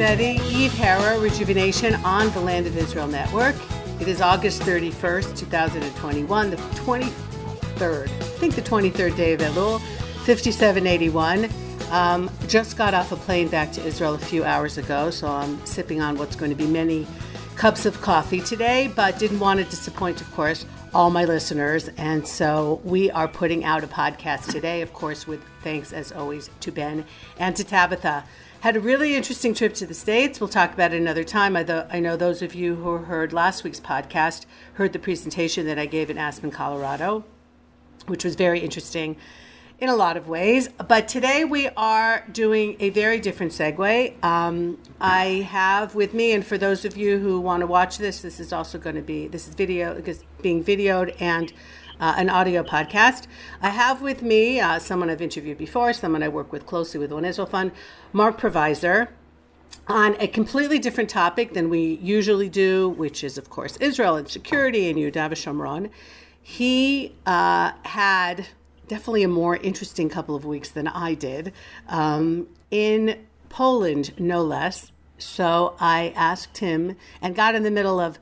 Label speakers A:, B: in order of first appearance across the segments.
A: everybody. Eve Harow, Rejuvenation on the Land of Israel Network. It is August 31st, 2021, the 23rd, I think the 23rd day of Elul, 5781. Um, just got off a plane back to Israel a few hours ago, so I'm sipping on what's going to be many cups of coffee today, but didn't want to disappoint, of course, all my listeners. And so we are putting out a podcast today, of course, with thanks as always to Ben and to Tabitha. Had a really interesting trip to the States. We'll talk about it another time. I, I know those of you who heard last week's podcast heard the presentation that I gave in Aspen, Colorado, which was very interesting in a lot of ways. But today we are doing a very different segue. Um, I have with me, and for those of you who want to watch this, this is also going to be this is video because being videoed and uh, an audio podcast. I have with me uh, someone I've interviewed before, someone I work with closely with One Israel Fund, Marc Provisor, on a completely different topic than we usually do, which is, of course, Israel and security and Yehuda Shomron. He uh, had definitely a more interesting couple of weeks than I did um, in Poland, no less. So I asked him and got in the middle of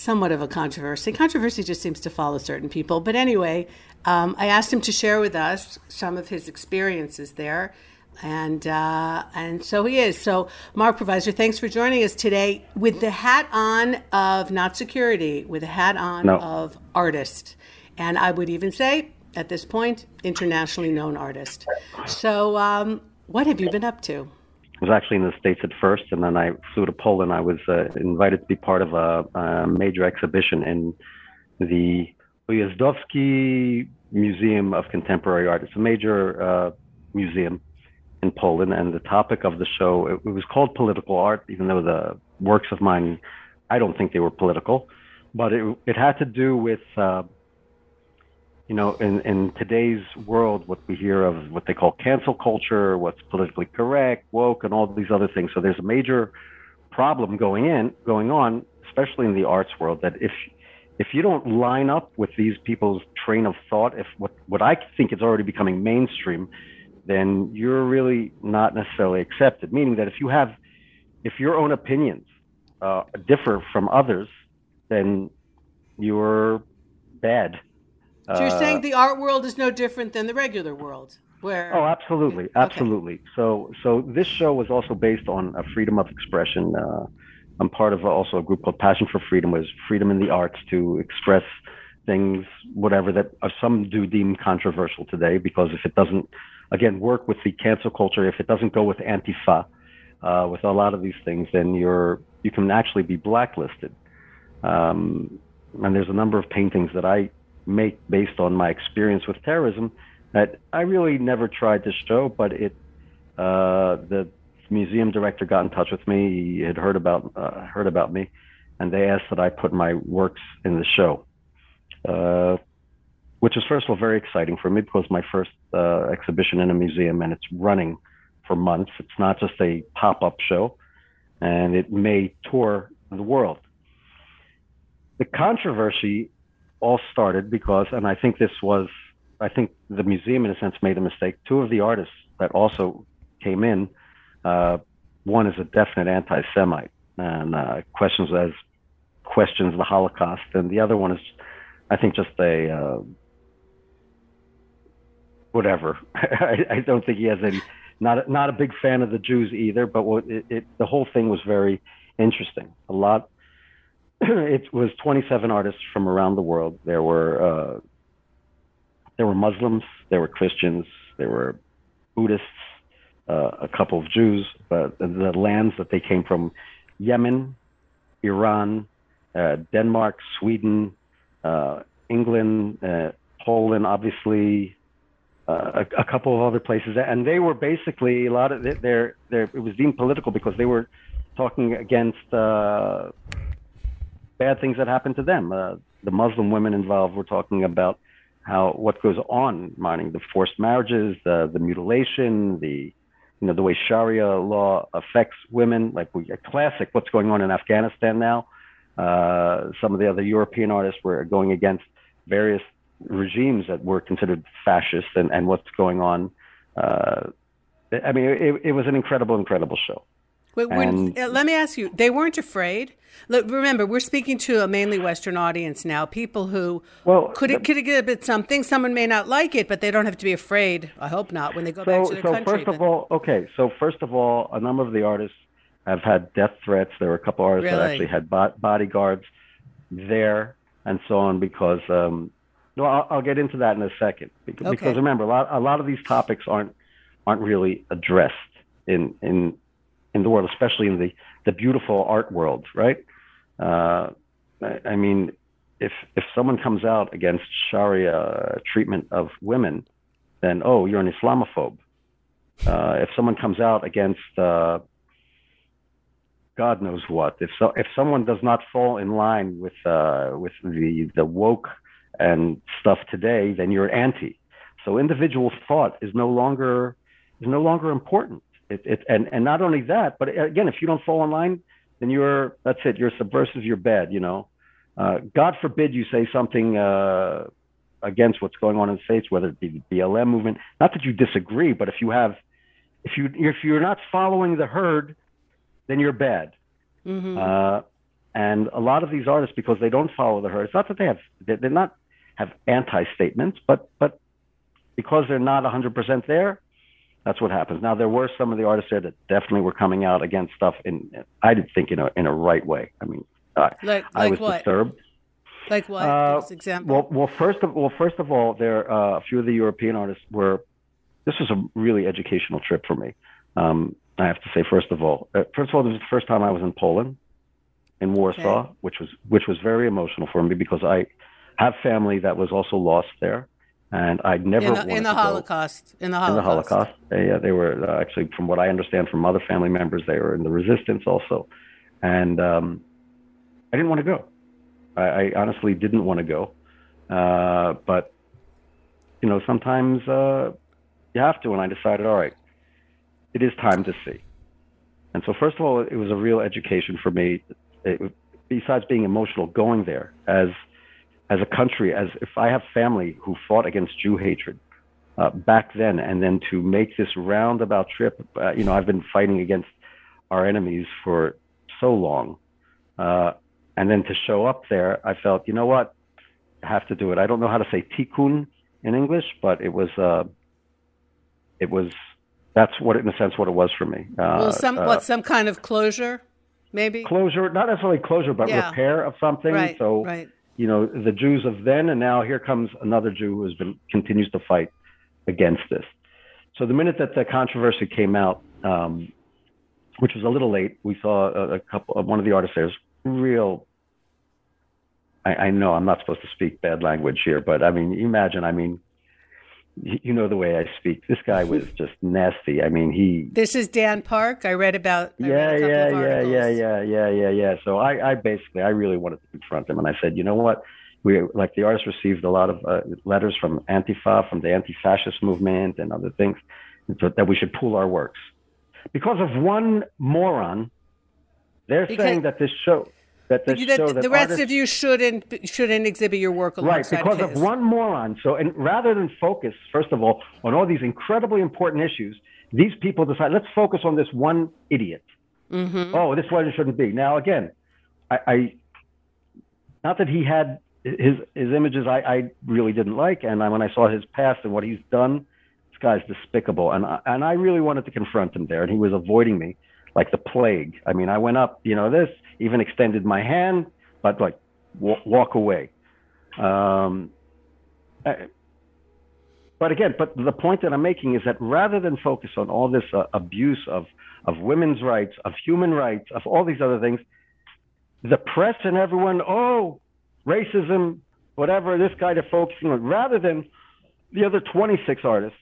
A: somewhat of a controversy. Controversy just seems to follow certain people. But anyway, um, I asked him to share with us some of his experiences there. And uh, and so he is. So, Marc Provisor, thanks for joining us today with the hat on of not security, with the hat on no. of artist, and I would even say at this point, internationally known artist. So, um, what have you been up to?
B: Was actually in the States at first, and then I flew to Poland. I was uh, invited to be part of a, a major exhibition in the Ujazdowski Museum of Contemporary Art. It's a major uh, museum in Poland, and the topic of the show it, it, was called political art, even though the works of mine, I don't think they were political, but it, it had to do with uh, you know, in, in today's world, what we hear of what they call cancel culture, what's politically correct, woke, and all these other things. So there's a major problem going in, going on, especially in the arts world, that if if you don't line up with these people's train of thought, if what what I think is already becoming mainstream, then you're really not necessarily accepted. Meaning that if you have, if your own opinions uh, differ from others, then you're bad
A: so you're saying uh, the art world is no different than the regular world, where?
B: Oh, absolutely, absolutely. Okay. So, so this show was also based on a freedom of expression. Uh, I'm part of also a group called Passion for Freedom, was freedom in the arts to express things, whatever that uh, some do deem controversial today, because if it doesn't, again, work with the cancel culture, if it doesn't go with Antifa, uh, with a lot of these things, then you're you can actually be blacklisted. Um, and there's a number of paintings that I make based on my experience with terrorism that I really never tried to show, but it uh, the museum director got in touch with me. He had heard about uh, heard about me, and they asked that I put my works in the show, uh, which is first of all very exciting for me because my first uh, exhibition in a museum, and it's running for months. It's not just a pop up show, and it may tour the world. The controversy all started because, and I think this was, I think the museum in a sense made a mistake. Two of the artists that also came in, uh, one is a definite anti-Semite and uh, questions as questions the Holocaust, and the other one is, I think, just a uh, whatever. I, I, don't think he has any. Not a, not a big fan of the Jews either, but what it, it, the whole thing was very interesting. A lot it was 27 artists from around the world. There were uh, there were Muslims, there were Christians, there were Buddhists, uh, a couple of Jews, but the lands that they came from: Yemen, Iran, uh, Denmark, Sweden, uh, England, uh, Poland, obviously. Uh, a, a, couple of other places, and they were basically a lot of their their. It was deemed political because they were talking against bad things that happen to them. Uh, the Muslim women involved were talking about how what goes on, mining, the forced marriages, the the mutilation, the you know the way Sharia law affects women. Like we, a classic, what's going on in Afghanistan now. Uh, some of the other European artists were going against various regimes that were considered fascist, and and what's going on. Uh, I mean, it, it was an incredible, incredible show.
A: Wait, and, uh, let me ask you: They weren't afraid. Look, remember, we're speaking to a mainly Western audience now. People who well, could it could it get a bit something. Someone may not like it, but they don't have to be afraid. I hope not when they go so, back to their
B: so
A: country.
B: So first of all, okay. So first of all, a number of the artists have had death threats. There were a couple artists really? that actually had bodyguards there and so on because. Um, no, I'll, I'll, get into that in a second because, okay. because remember a lot a lot of these topics aren't aren't really addressed in in in the world, especially in the the beautiful art world, right? Uh, I, I mean, if if someone comes out against Sharia treatment of women, then oh, you're an Islamophobe. Uh, if someone comes out against uh, God knows what, if so, if someone does not fall in line with uh, with the the woke and stuff today, then you're anti. So individual thought is no longer is no longer important. It, it, and and not only that, but again, if you don't fall in line, then you're that's it. You're subversive. You're bad. You know, uh, God forbid you say something uh, against what's going on in the states, whether it be the BLM movement. Not that you disagree, but if you have, if you if you're not following the herd, then you're bad. Mm-hmm. Uh, and a lot of these artists, because they don't follow the herd, it's not that they have they're not have anti statements, but but because they're not 100% there, that's what happens. Now there were some of the artists there that definitely were coming out against stuff, and I didn't think in a in a right way. I mean, uh,
A: like,
B: I
A: like
B: was
A: what?
B: disturbed.
A: Like what? Uh, example.
B: Well, well, first of well, first of all, there uh, a few of the European artists were. This was a really educational trip for me. Um, I have to say, first of all, uh, first of all, this was the first time I was in Poland, in Warsaw, okay. which was which was very emotional for me because I have family that was also lost there and I never
A: in the, in the Holocaust.
B: In
A: the Holocaust.
B: In the Holocaust. They, uh, they were uh, actually, from what I understand from other family members, they were in the resistance also, and um, I didn't want to go. I, I honestly didn't want to go, uh, but you know, sometimes uh, you have to. And I decided, all right, it is time to see. And so, first of all, it was a real education for me. It, besides being emotional, going there as as a country, as if I have family who fought against Jew hatred uh, back then, and then to make this roundabout trip, uh, you know, I've been fighting against our enemies for so long, uh, and then to show up there, I felt, you know what, I have to do it. I don't know how to say tikkun in English, but it was, uh, it was, that's what, in a sense, what it was for me.
A: Uh, well, some uh, what, some kind of closure, maybe
B: closure, not necessarily closure, but yeah. repair of something.
A: Right,
B: so.
A: Right
B: you know, the Jews of then, and now here comes another Jew who has been continues to fight against this. So the minute that the controversy came out, um, which was a little late, we saw a, a couple of one of the artists there's real. I, I know I'm not supposed to speak bad language here, but I mean, imagine, I mean, you know the way I speak. This guy was just nasty. I mean, he.
A: This is Dan Park. I read about. I
B: yeah,
A: read
B: yeah, yeah, yeah, yeah, yeah, yeah, yeah. So I, I basically, I really wanted to confront him, and I said, you know what? We like the artist received a lot of uh, letters from Antifa, from the anti-fascist movement, and other things, and so that we should pool our works because of one moron. They're because, saying that this show that the,
A: that,
B: that
A: the rest artists, of you shouldn't shouldn't exhibit your work alongside
B: right because
A: his.
B: of one moron. So, and rather than focus, first of all, on all these incredibly important issues, these people decide let's focus on this one idiot. Mm-hmm. Oh, this one shouldn't be. Now, again, I, I not that he had his his images I, I really didn't like, and I, when I saw his past and what he's done, this guy's despicable, and I, and I really wanted to confront him there, and he was avoiding me like the plague. I mean, I went up, you know, this, even extended my hand, but like w- walk away. Um, I, but again, but the point that I'm making is that rather than focus on all this uh, abuse of, of women's rights, of human rights, of all these other things, the press and everyone, oh, racism, whatever, this guy they're focusing on, rather than the other 26 artists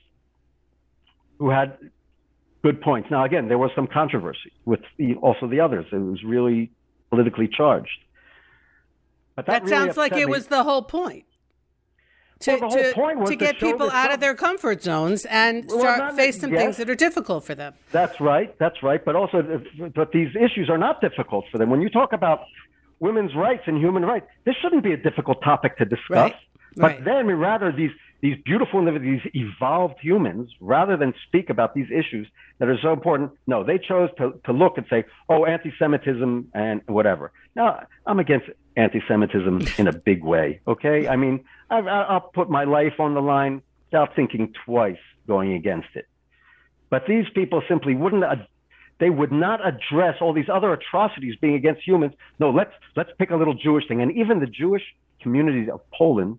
B: who had good points. Now, again, there was some controversy with the, also the others. It was really politically charged.
A: But that, that really sounds like it me. was the whole point.
B: To, well, to,
A: to get people out of their comfort zones and start well, face some yes. things that are difficult for them.
B: That's right. That's right. But also, but these issues are not difficult for them. When you talk about women's rights and human rights, this shouldn't be a difficult topic to discuss. Right. But right. then, rather these these beautiful, these evolved humans, rather than speak about these issues that are so important, no, they chose to, to look and say, oh, anti Semitism and whatever. Now, I'm against anti Semitism in a big way, okay? I mean, i will put my life on the line without thinking twice going against it. But these people simply wouldn't. they would not address all these other atrocities being against humans. No, let's let's pick a little Jewish thing. And even the Jewish community of Poland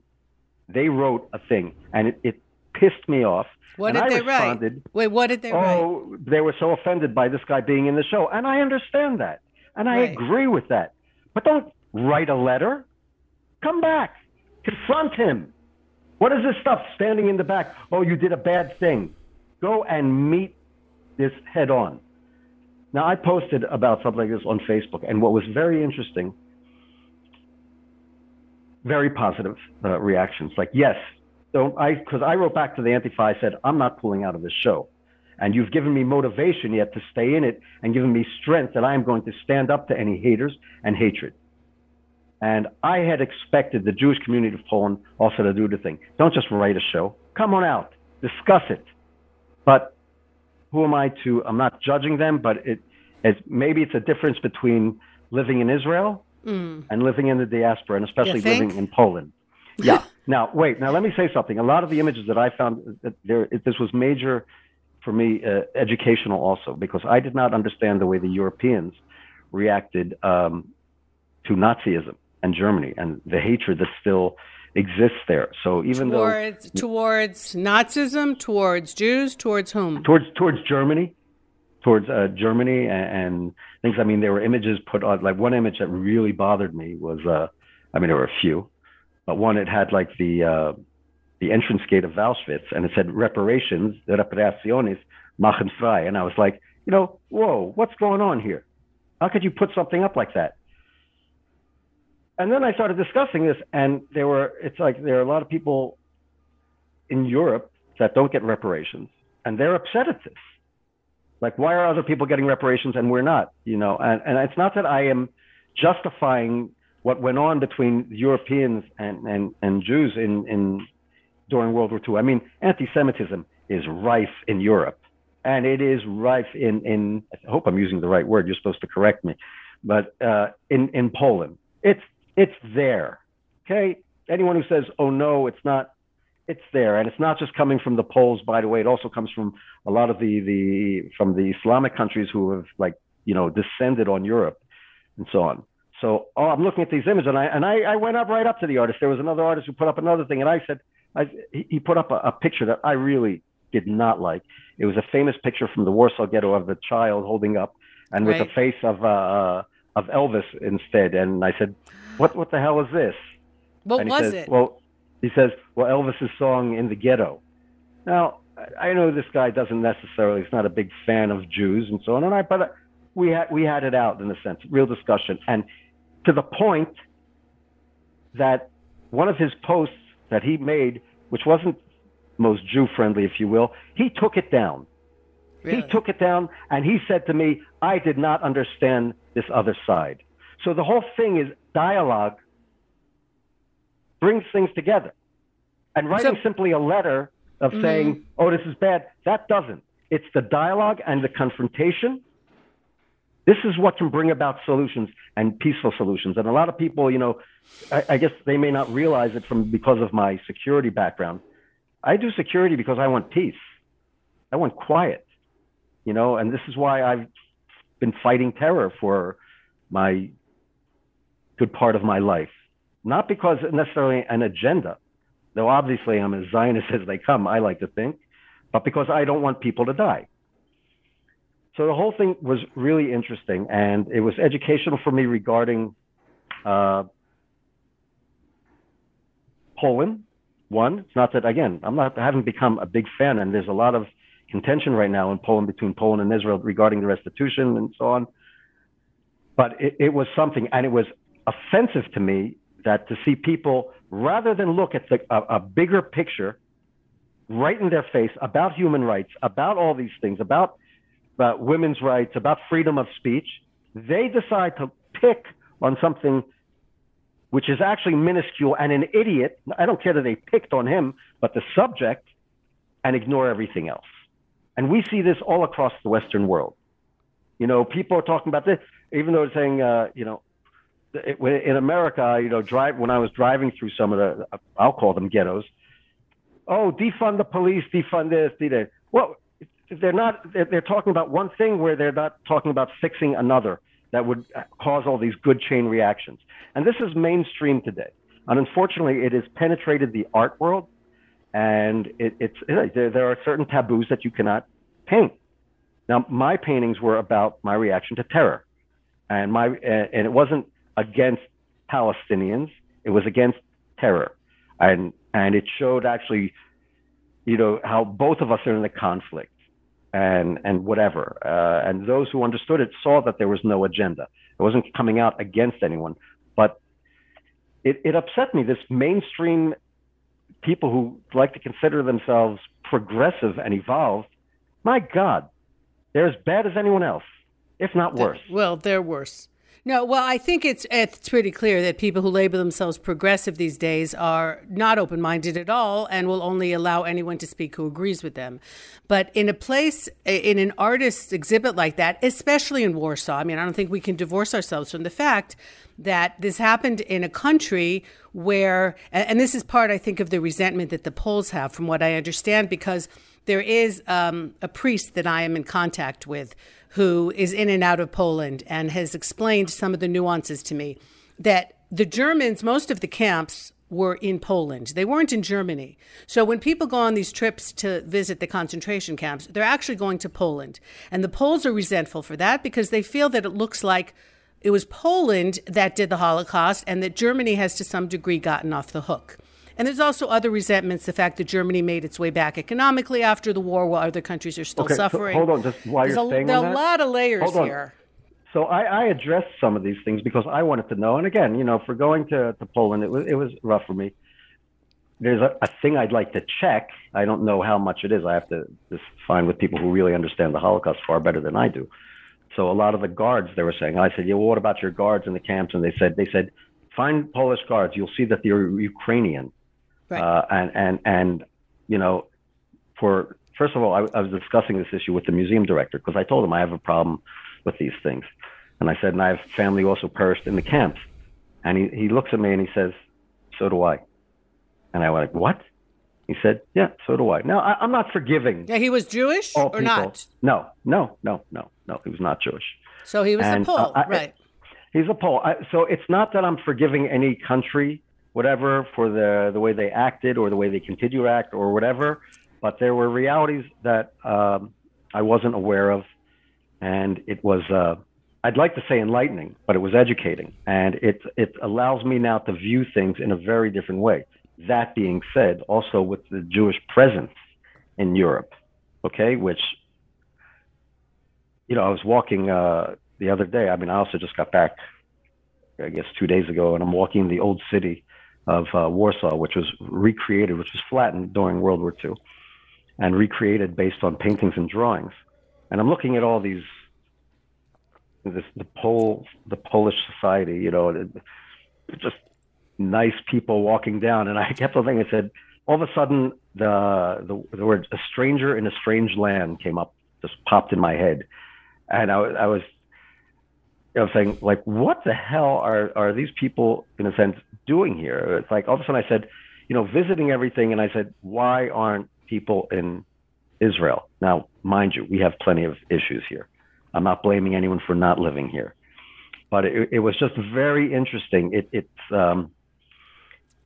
B: they wrote a thing, and it, it pissed me off.
A: What
B: and
A: did I they
B: write?
A: Wait, what did they
B: oh,
A: write?
B: Oh, they were so offended by this guy being in the show, and I understand that, and I right. agree with that. But don't write a letter. Come back, confront him. What is this stuff standing in the back? Oh, you did a bad thing. Go and meet this head on. Now, I posted about something like this on Facebook, and what was very interesting very positive uh, reactions. Like, yes, don't I? Because I wrote back to the Antifa. I said, I'm not pulling out of this show, and you've given me motivation yet to stay in it, and given me strength that I am going to stand up to any haters and hatred. And I had expected the Jewish community of Poland also to do the thing. Don't just write a show. Come on out, discuss it. But who am I to? I'm not judging them, but it, it's maybe it's a difference between living in Israel mm. and living in the diaspora, and especially living in Poland. Yeah. now, wait. Now, let me say something. A lot of the images that I found, that there, this was major for me, uh, educational also, because I did not understand the way the Europeans reacted um, to Nazism and Germany and the hatred that still exists there. So even
A: towards,
B: though
A: towards Nazism, towards Jews, towards whom?
B: Towards towards Germany, towards uh, Germany and, and, things. I mean, there were images put on. Like one image that really bothered me was, uh, I mean, there were a few, but one it had like the uh, the entrance gate of Auschwitz, and it said reparations, reparaciones, machen frei, and I was like, you know, whoa, what's going on here? How could you put something up like that? And then I started discussing this, and there were, it's like there are a lot of people in Europe that don't get reparations, and they're upset at this like, why are other people getting reparations and we're not? You know, and, and it's not that I am justifying what went on between Europeans and, and, and Jews in, in during World War II. I mean, anti-Semitism is rife in Europe, and it is rife in in. I hope I'm using the right word. You're supposed to correct me, but uh, in in Poland, it's it's there. Okay, anyone who says, "Oh no, it's not," it's there, and it's not just coming from the Poles. By the way, it also comes from a lot of the the from the Islamic countries who have like you know descended on Europe and so on. So oh, I'm looking at these images, and I and I, I went up right up to the artist. There was another artist who put up another thing, and I said, I, he put up a, a picture that I really did not like. It was a famous picture from the Warsaw Ghetto of the child holding up, and with right. the face of uh, of Elvis instead. And I said, what what the hell is this?
A: What was
B: says,
A: it?
B: Well, he says, well, Elvis's song in the ghetto. Now, I know this guy doesn't necessarily, he's not a big fan of Jews and so on, and I, but uh, we had, we had it out in a sense, real discussion. And to the point that one of his posts that he made, which wasn't most Jew friendly, if you will, he took it down. Really? He took it down and he said to me, I did not understand this other side. So the whole thing is dialogue brings things together. And writing so, simply a letter of mm-hmm. saying, oh, this is bad, that doesn't. It's the dialogue and the confrontation. This is what can bring about solutions and peaceful solutions. And a lot of people, you know, I, I guess they may not realize it from because of my security background. I do security because I want peace. I want quiet, you know, and this is why I've been fighting terror for my good part of my life not because necessarily an agenda, though obviously I'm as Zionist as they come, I like to think, but because I don't want people to die. So the whole thing was really interesting, and it was educational for me regarding uh, Poland. One, it's not that again, I'm not I haven't become a big fan, and there's a lot of contention right now in Poland between Poland and Israel regarding the restitution and so on. But it, it was something, and it was offensive to me that to see people, rather than look at the, a, a bigger picture right in their face about human rights, about all these things, about, about women's rights, about freedom of speech, they decide to pick on something which is actually minuscule and an idiot. I don't care that they picked on him, but the subject, and ignore everything else. And we see this all across the Western world. You know, people are talking about this, even though they're saying, uh, you know, in America, you know, drive when I was driving through some of the, I'll call them ghettos. Oh, defund the police, defund this, defund that. Well, they're not. They're, they're talking about one thing where they're not talking about fixing another that would cause all these good chain reactions. And this is mainstream today. And unfortunately, it has penetrated the art world, and it, it's there, there are certain taboos that you cannot paint. Now, my paintings were about my reaction to terror, and my and it wasn't against Palestinians; it was against terror, and and it showed actually, you know, how both of us are in the conflict and and whatever. Uh, and those who understood it saw that there was no agenda. It wasn't coming out against anyone, but it, it upset me. This mainstream people who like to consider themselves progressive and evolved, my God, they're as bad as anyone else, if not worse.
A: Well, they're worse. No, well, I think it's it's pretty clear that people who label themselves progressive these days are not open-minded at all and will only allow anyone to speak who agrees with them. But in a place in an artist's exhibit like that, especially in Warsaw, I mean, I don't think we can divorce ourselves from the fact that this happened in a country where and this is part I think of the resentment that the Poles have from what I understand because there is um, a priest that I am in contact with who is in and out of Poland and has explained some of the nuances to me that the Germans, most of the camps were in Poland. They weren't in Germany. So when people go on these trips to visit the concentration camps, they're actually going to Poland. And the Poles are resentful for that because they feel that it looks like it was Poland that did the Holocaust and that Germany has to some degree gotten off the hook. And there's also other resentments, the fact that Germany made its way back economically after the war while other countries are still
B: okay,
A: suffering.
B: So hold on, just while
A: there's
B: you're
A: a,
B: saying
A: There are a lot of layers here.
B: So I, I, addressed some of these things because I wanted to know. And again, you know, for going to, to Poland, it was, it was rough for me. There's a, a thing I'd like to check. I don't know how much it is. I have to just find with people who really understand the Holocaust far better than I do. So a lot of the guards they were saying, I said, yeah, well, what about your guards in the camps? And they said, they said, find Polish guards. You'll see that they're Ukrainian. Right. Uh, and and and you know, for first of all, I, I was discussing this issue with the museum director because I told him I have a problem with these things, and I said, and I have family also perished in the camps, and he he looks at me and he says, so do I, and I went, what? He said, yeah, so do I. Now I, am not forgiving.
A: Yeah, he was Jewish or
B: people.
A: not?
B: No, no, no, no, no. He was not Jewish.
A: So he was and, a Pole, uh, I, right?
B: He's a Pole. I, so it's not that I'm forgiving any country whatever for the the way they acted or the way they continue to act or whatever. But there were realities that um, I wasn't aware of, and it was uh, I'd like to say enlightening, but it was educating, and it it allows me now to view things in a very different way. That being said, also with the Jewish presence in Europe, okay, which you know I was walking uh, the other day. I mean, I also just got back, I guess, two days ago, and I'm walking the old city of uh, Warsaw, which was recreated, which was flattened during World War II, and recreated based on paintings and drawings. And I'm looking at all these, this the Pole, the Polish society, you know, just nice people walking down. And I kept on thinking, I said, all of a sudden, the the, the word "a stranger in a strange land" came up, just popped in my head, and I, I was you know, saying like, what the hell are are these people in a sense doing here? It's like all of a sudden I said, you know, visiting everything, and I said, why aren't people in Israel? Now, mind you, we have plenty of issues here. I'm not blaming anyone for not living here, but it, it was just very interesting. It, it's um,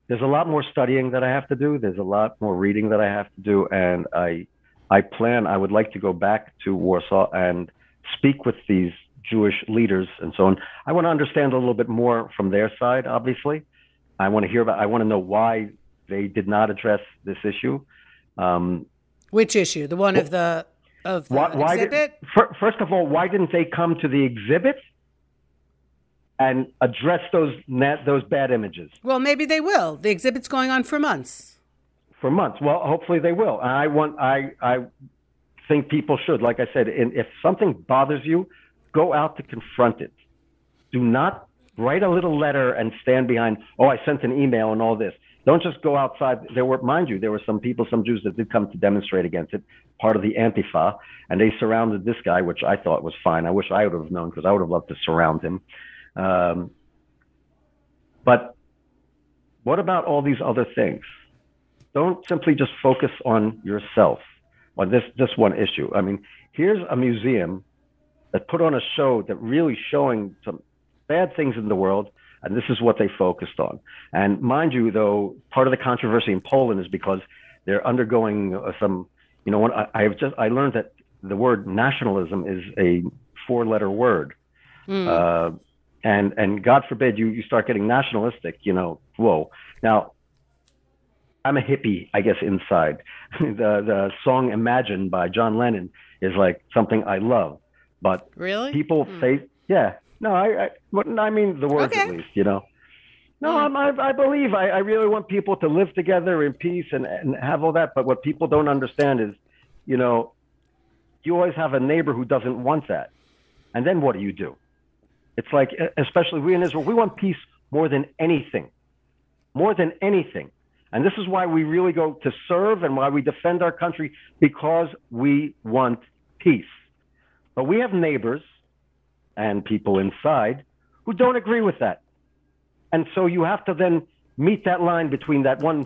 B: there's a lot more studying that I have to do. There's a lot more reading that I have to do, and I I plan I would like to go back to Warsaw and speak with these Jewish leaders and so on. I want to understand a little bit more from their side, obviously. I want to hear about, I want to know why they did not address this issue. Um,
A: Which issue? The one of the, of the why, why exhibit?
B: Did, first of all, why didn't they come to the exhibit and address those, those bad images?
A: Well, maybe they will. The exhibit's going on for months.
B: For months. Well, hopefully they will. I want, I, I think people should. Like I said, if something bothers you, go out to confront it. Do not write a little letter and stand behind. Oh, I sent an email and all this. Don't just go outside. There were, mind you, there were some people, some Jews that did come to demonstrate against it, part of the Antifa, and they surrounded this guy, which I thought was fine. I wish I would have known because I would have loved to surround him. Um, but what about all these other things? Don't simply just focus on yourself, on this this one issue. I mean, here's a museum that put on a show that really showing some bad things in the world, and this is what they focused on. And mind you, though, part of the controversy in Poland is because they're undergoing uh, some, you know, I, I've just I learned that the word nationalism is a four-letter word. Mm. Uh, and and God forbid you you start getting nationalistic, you know, whoa. Now, I'm a hippie, I guess, inside. the the song "Imagine" by John Lennon is like something I love, but
A: really,
B: people mm. say, yeah, no, I, I, I mean the words okay. at least, you know. No, mm. I, I believe I, I really want people to live together in peace and, and have all that. But what people don't understand is, you know, you always have a neighbor who doesn't want that, and then what do you do? It's like, especially we in Israel, we want peace more than anything, more than anything. And this is why we really go to serve and why we defend our country because we want peace. But we have neighbors and people inside who don't agree with that. And so you have to then meet that line between that one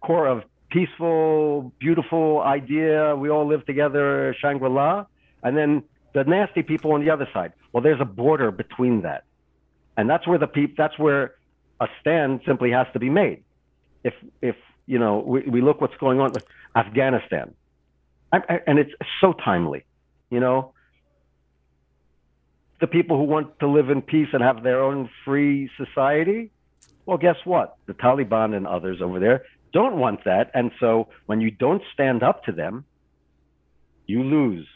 B: core of peaceful, beautiful idea, we all live together, Shangri La, and then the nasty people on the other side. Well, there's a border between that, and that's where the peop- that's where a stand simply has to be made. If if you know we, we look what's going on with Afghanistan, I, I, and it's so timely, you know. The people who want to live in peace and have their own free society, well, guess what? The Taliban and others over there don't want that, and so when you don't stand up to them, you lose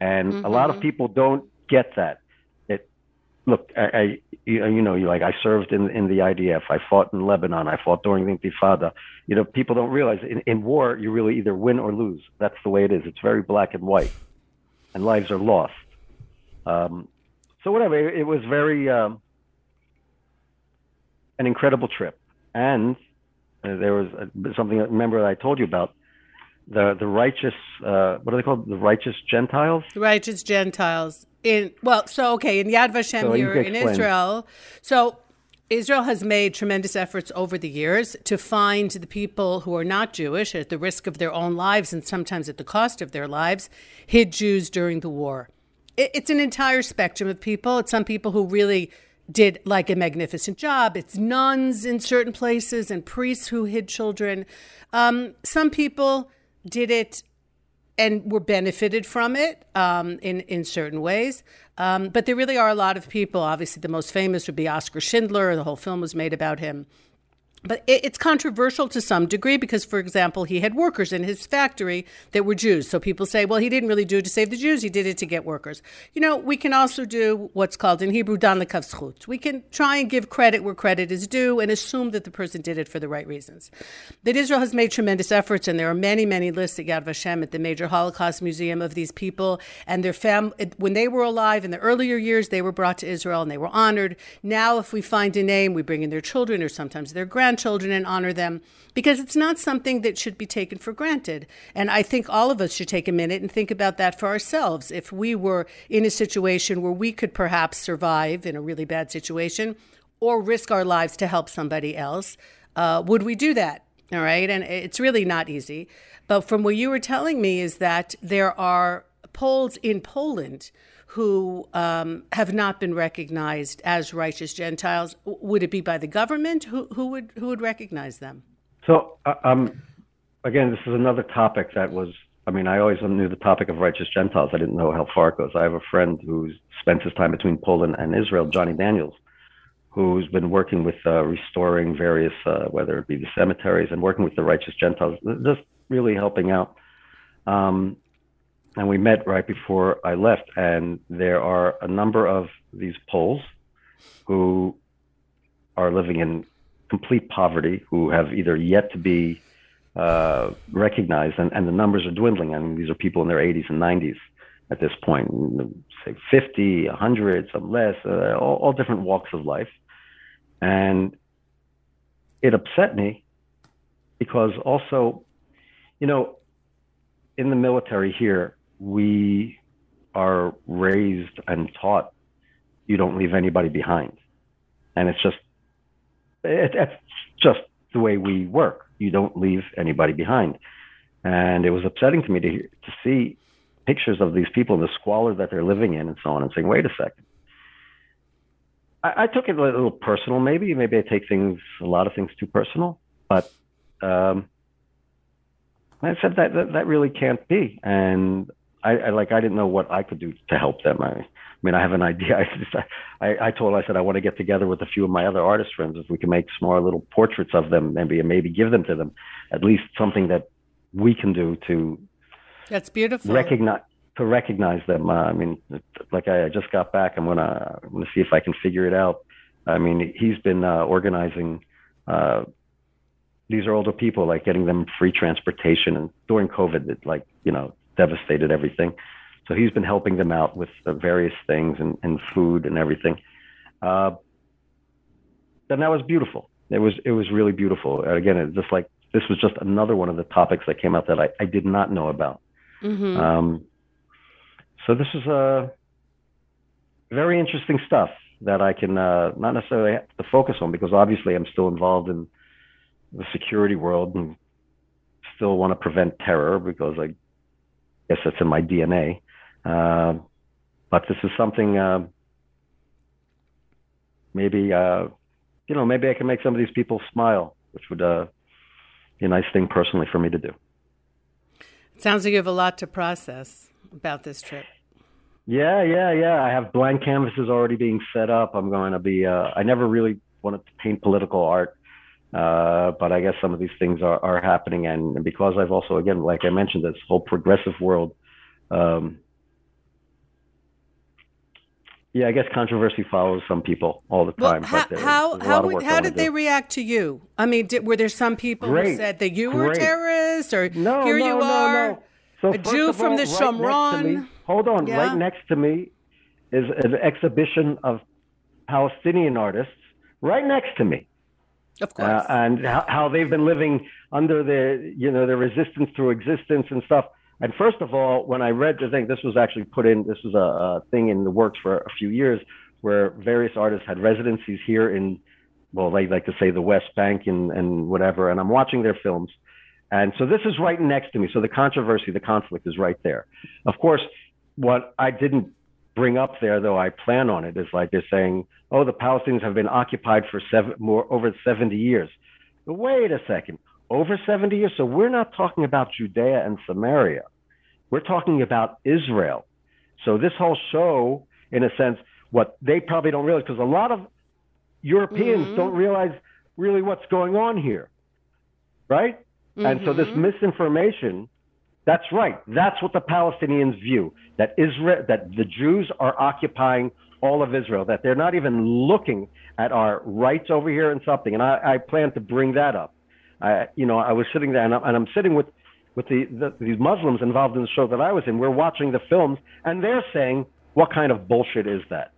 B: and mm-hmm. a lot of mm-hmm. people don't get that. It look, I, I you know, you like I served in in the IDF. I fought in Lebanon. I fought during the Intifada. You know, people don't realize in, in war you really either win or lose. That's the way it is. It's very black and white, and lives are lost. Um, so whatever, it, it was very um, an incredible trip, and uh, there was a, something. Remember, I told you about the the righteous uh, what are they called? The righteous Gentiles?
A: The righteous Gentiles. In well so okay in Yad Vashem so here in Israel. So Israel has made tremendous efforts over the years to find the people who are not Jewish at the risk of their own lives and sometimes at the cost of their lives hid Jews during the war it's an entire spectrum of people it's some people who really did like a magnificent job. It's nuns in certain places and priests who hid children. Um, some people did it and were benefited from it um, in in certain ways. Um, but there really are a lot of people. Obviously, the most famous would be Oskar Schindler. The whole film was made about him. But it's controversial to some degree because, for example, he had workers in his factory that were Jews. So people say, well, he didn't really do it to save the Jews, he did it to get workers. You know, we can also do what's called in Hebrew, dan lekavzchut. We can try and give credit where credit is due and assume that the person did it for the right reasons. That Israel has made tremendous efforts, and there are many, many lists at Yad Vashem, at the major Holocaust Museum of these people and their fam. When they were alive in the earlier years, they were brought to Israel and they were honored. Now, if we find a name, we bring in their children or sometimes their grandchildren grandchildren and honor them because it's not something that should be taken for granted. And I think all of us should take a minute and think about that for ourselves. If we were in a situation where we could perhaps survive in a really bad situation or risk our lives to help somebody else, uh, would we do that? All right. And it's really not easy. But from what you were telling me is that there are Poles in Poland who um, have not been recognized as righteous Gentiles? Would it be by the government? Who, who would who would recognize them?
B: So, uh, um, again, this is another topic that was. I mean, I always knew the topic of righteous Gentiles. I didn't know how far it goes. I have a friend who spends his time between Poland and Israel, Jonny Daniels, who's been working with uh, restoring various, uh, whether it be the cemeteries and working with the righteous Gentiles, just really helping out. Um, and we met right before I left. And there are a number of these Poles who are living in complete poverty, who have either yet to be uh, recognized, and, and the numbers are dwindling. I mean, these are people in their 80s and 90s at this point, say 50, 100, some less, uh, all, all different walks of life. And it upset me because also, you know, in the military here, we are raised and taught you don't leave anybody behind. And it's just, it, it's just the way we work. You don't leave anybody behind. And it was upsetting to me to, to see pictures of these people, the squalor that they're living in, and so on, and saying, wait a second. I, I took it a little personal, maybe. Maybe I take things, a lot of things too personal. But um, I said that, that that really can't be. And I, I like I didn't know what I could do to help them. I, I mean, I have an idea. I, just, I I told I said I want to get together with a few of my other artist friends if we can make small little portraits of them, maybe and maybe give them to them, at least something that we can do to.
A: That's beautiful.
B: Recognize to recognize them. Uh, I mean, like I, I just got back. I'm gonna I'm gonna see if I can figure it out. I mean, he's been uh, organizing. Uh, these are older people, like getting them free transportation, and during COVID, it like you know devastated everything. So he's been helping them out with uh, various things and, and food and everything. Uh, and that was beautiful. It was it was really beautiful. And again, it just like this was just another one of the topics that came out that I, I did not know about. Mm-hmm. Um, so this is a uh, very interesting stuff that I can uh, not necessarily have to focus on because obviously I'm still involved in the security world and still want to prevent terror because I guess that's in my DNA. Uh, but this is something uh, maybe uh, you know maybe I can make some of these people smile, which would uh, be a nice thing personally for me to do.
A: It sounds like you have a lot to process about this trip.
B: Yeah, yeah, yeah. I have blank canvases already being set up. I'm going to be. Uh, I never really wanted to paint political art. Uh, but I guess some of these things are, are happening. And because I've also, again, like I mentioned, this whole progressive world, um, yeah, I guess controversy follows some people all the time.
A: Well, how how how, how did they react to you? I mean, did, were there some people Great. who said that you Great. were terrorists, or
B: no,
A: here
B: no,
A: you are,
B: no. So
A: a Jew from
B: all,
A: the
B: right
A: Shomron?
B: Hold on, yeah. right next to me is an exhibition of Palestinian artists. Right next to me.
A: Of course. Uh,
B: and how, how, they've been living under the, you know, the resistance through existence and stuff. And first of all, when I read the thing, this was actually put in, this was a, a thing in the works for a few years where various artists had residencies here in, well, they like to say the West Bank and, and whatever. And I'm watching their films. And so this is right next to me. So the controversy, the conflict is right there. Of course, what I didn't bring up there, though I plan on it, is like they're saying, oh, the Palestinians have been occupied for seven, more over 70 years. But wait a second, over 70 years? So we're not talking about Judea and Samaria. We're talking about Israel. So this whole show, in a sense, what they probably don't realize, because a lot of Europeans mm-hmm. don't realize really what's going on here, right? Mm-hmm. And so this mm-hmm. misinformation that's right. That's what the Palestinians view that Israel, that the Jews are occupying all of Israel, that they're not even looking at our rights over here and something. And I, I plan to bring that up. I, you know, I was sitting there and I'm, and I'm sitting with, with the, the, these Muslims involved in the show that I was in. We're watching the films and they're saying, what kind of bullshit is that?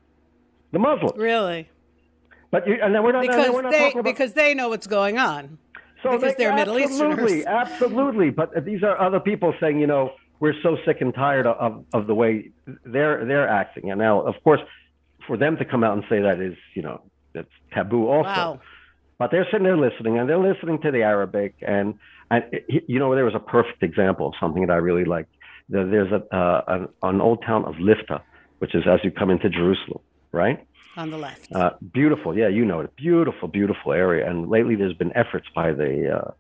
B: The Muslims.
A: Really?
B: But you, and then we're not,
A: because
B: we're not
A: they,
B: about,
A: because they know what's going on. So because they, are Middle
B: absolutely,
A: Easterners.
B: Absolutely, absolutely. but these are other people saying, you know, we're so sick and tired of, of the way they're they're acting. And now, of course, for them to come out and say that is, you know, it's taboo also.
A: Wow.
B: But they're sitting there listening, and they're listening to the Arabic, and and you know, there was a perfect example of something that I really like. There's a uh, an, an old town of Lifta, which is as you come into Jerusalem, right?
A: On the left.
B: Uh, beautiful, yeah, you know it. Beautiful, beautiful area. And lately, there's been efforts by the. Uh,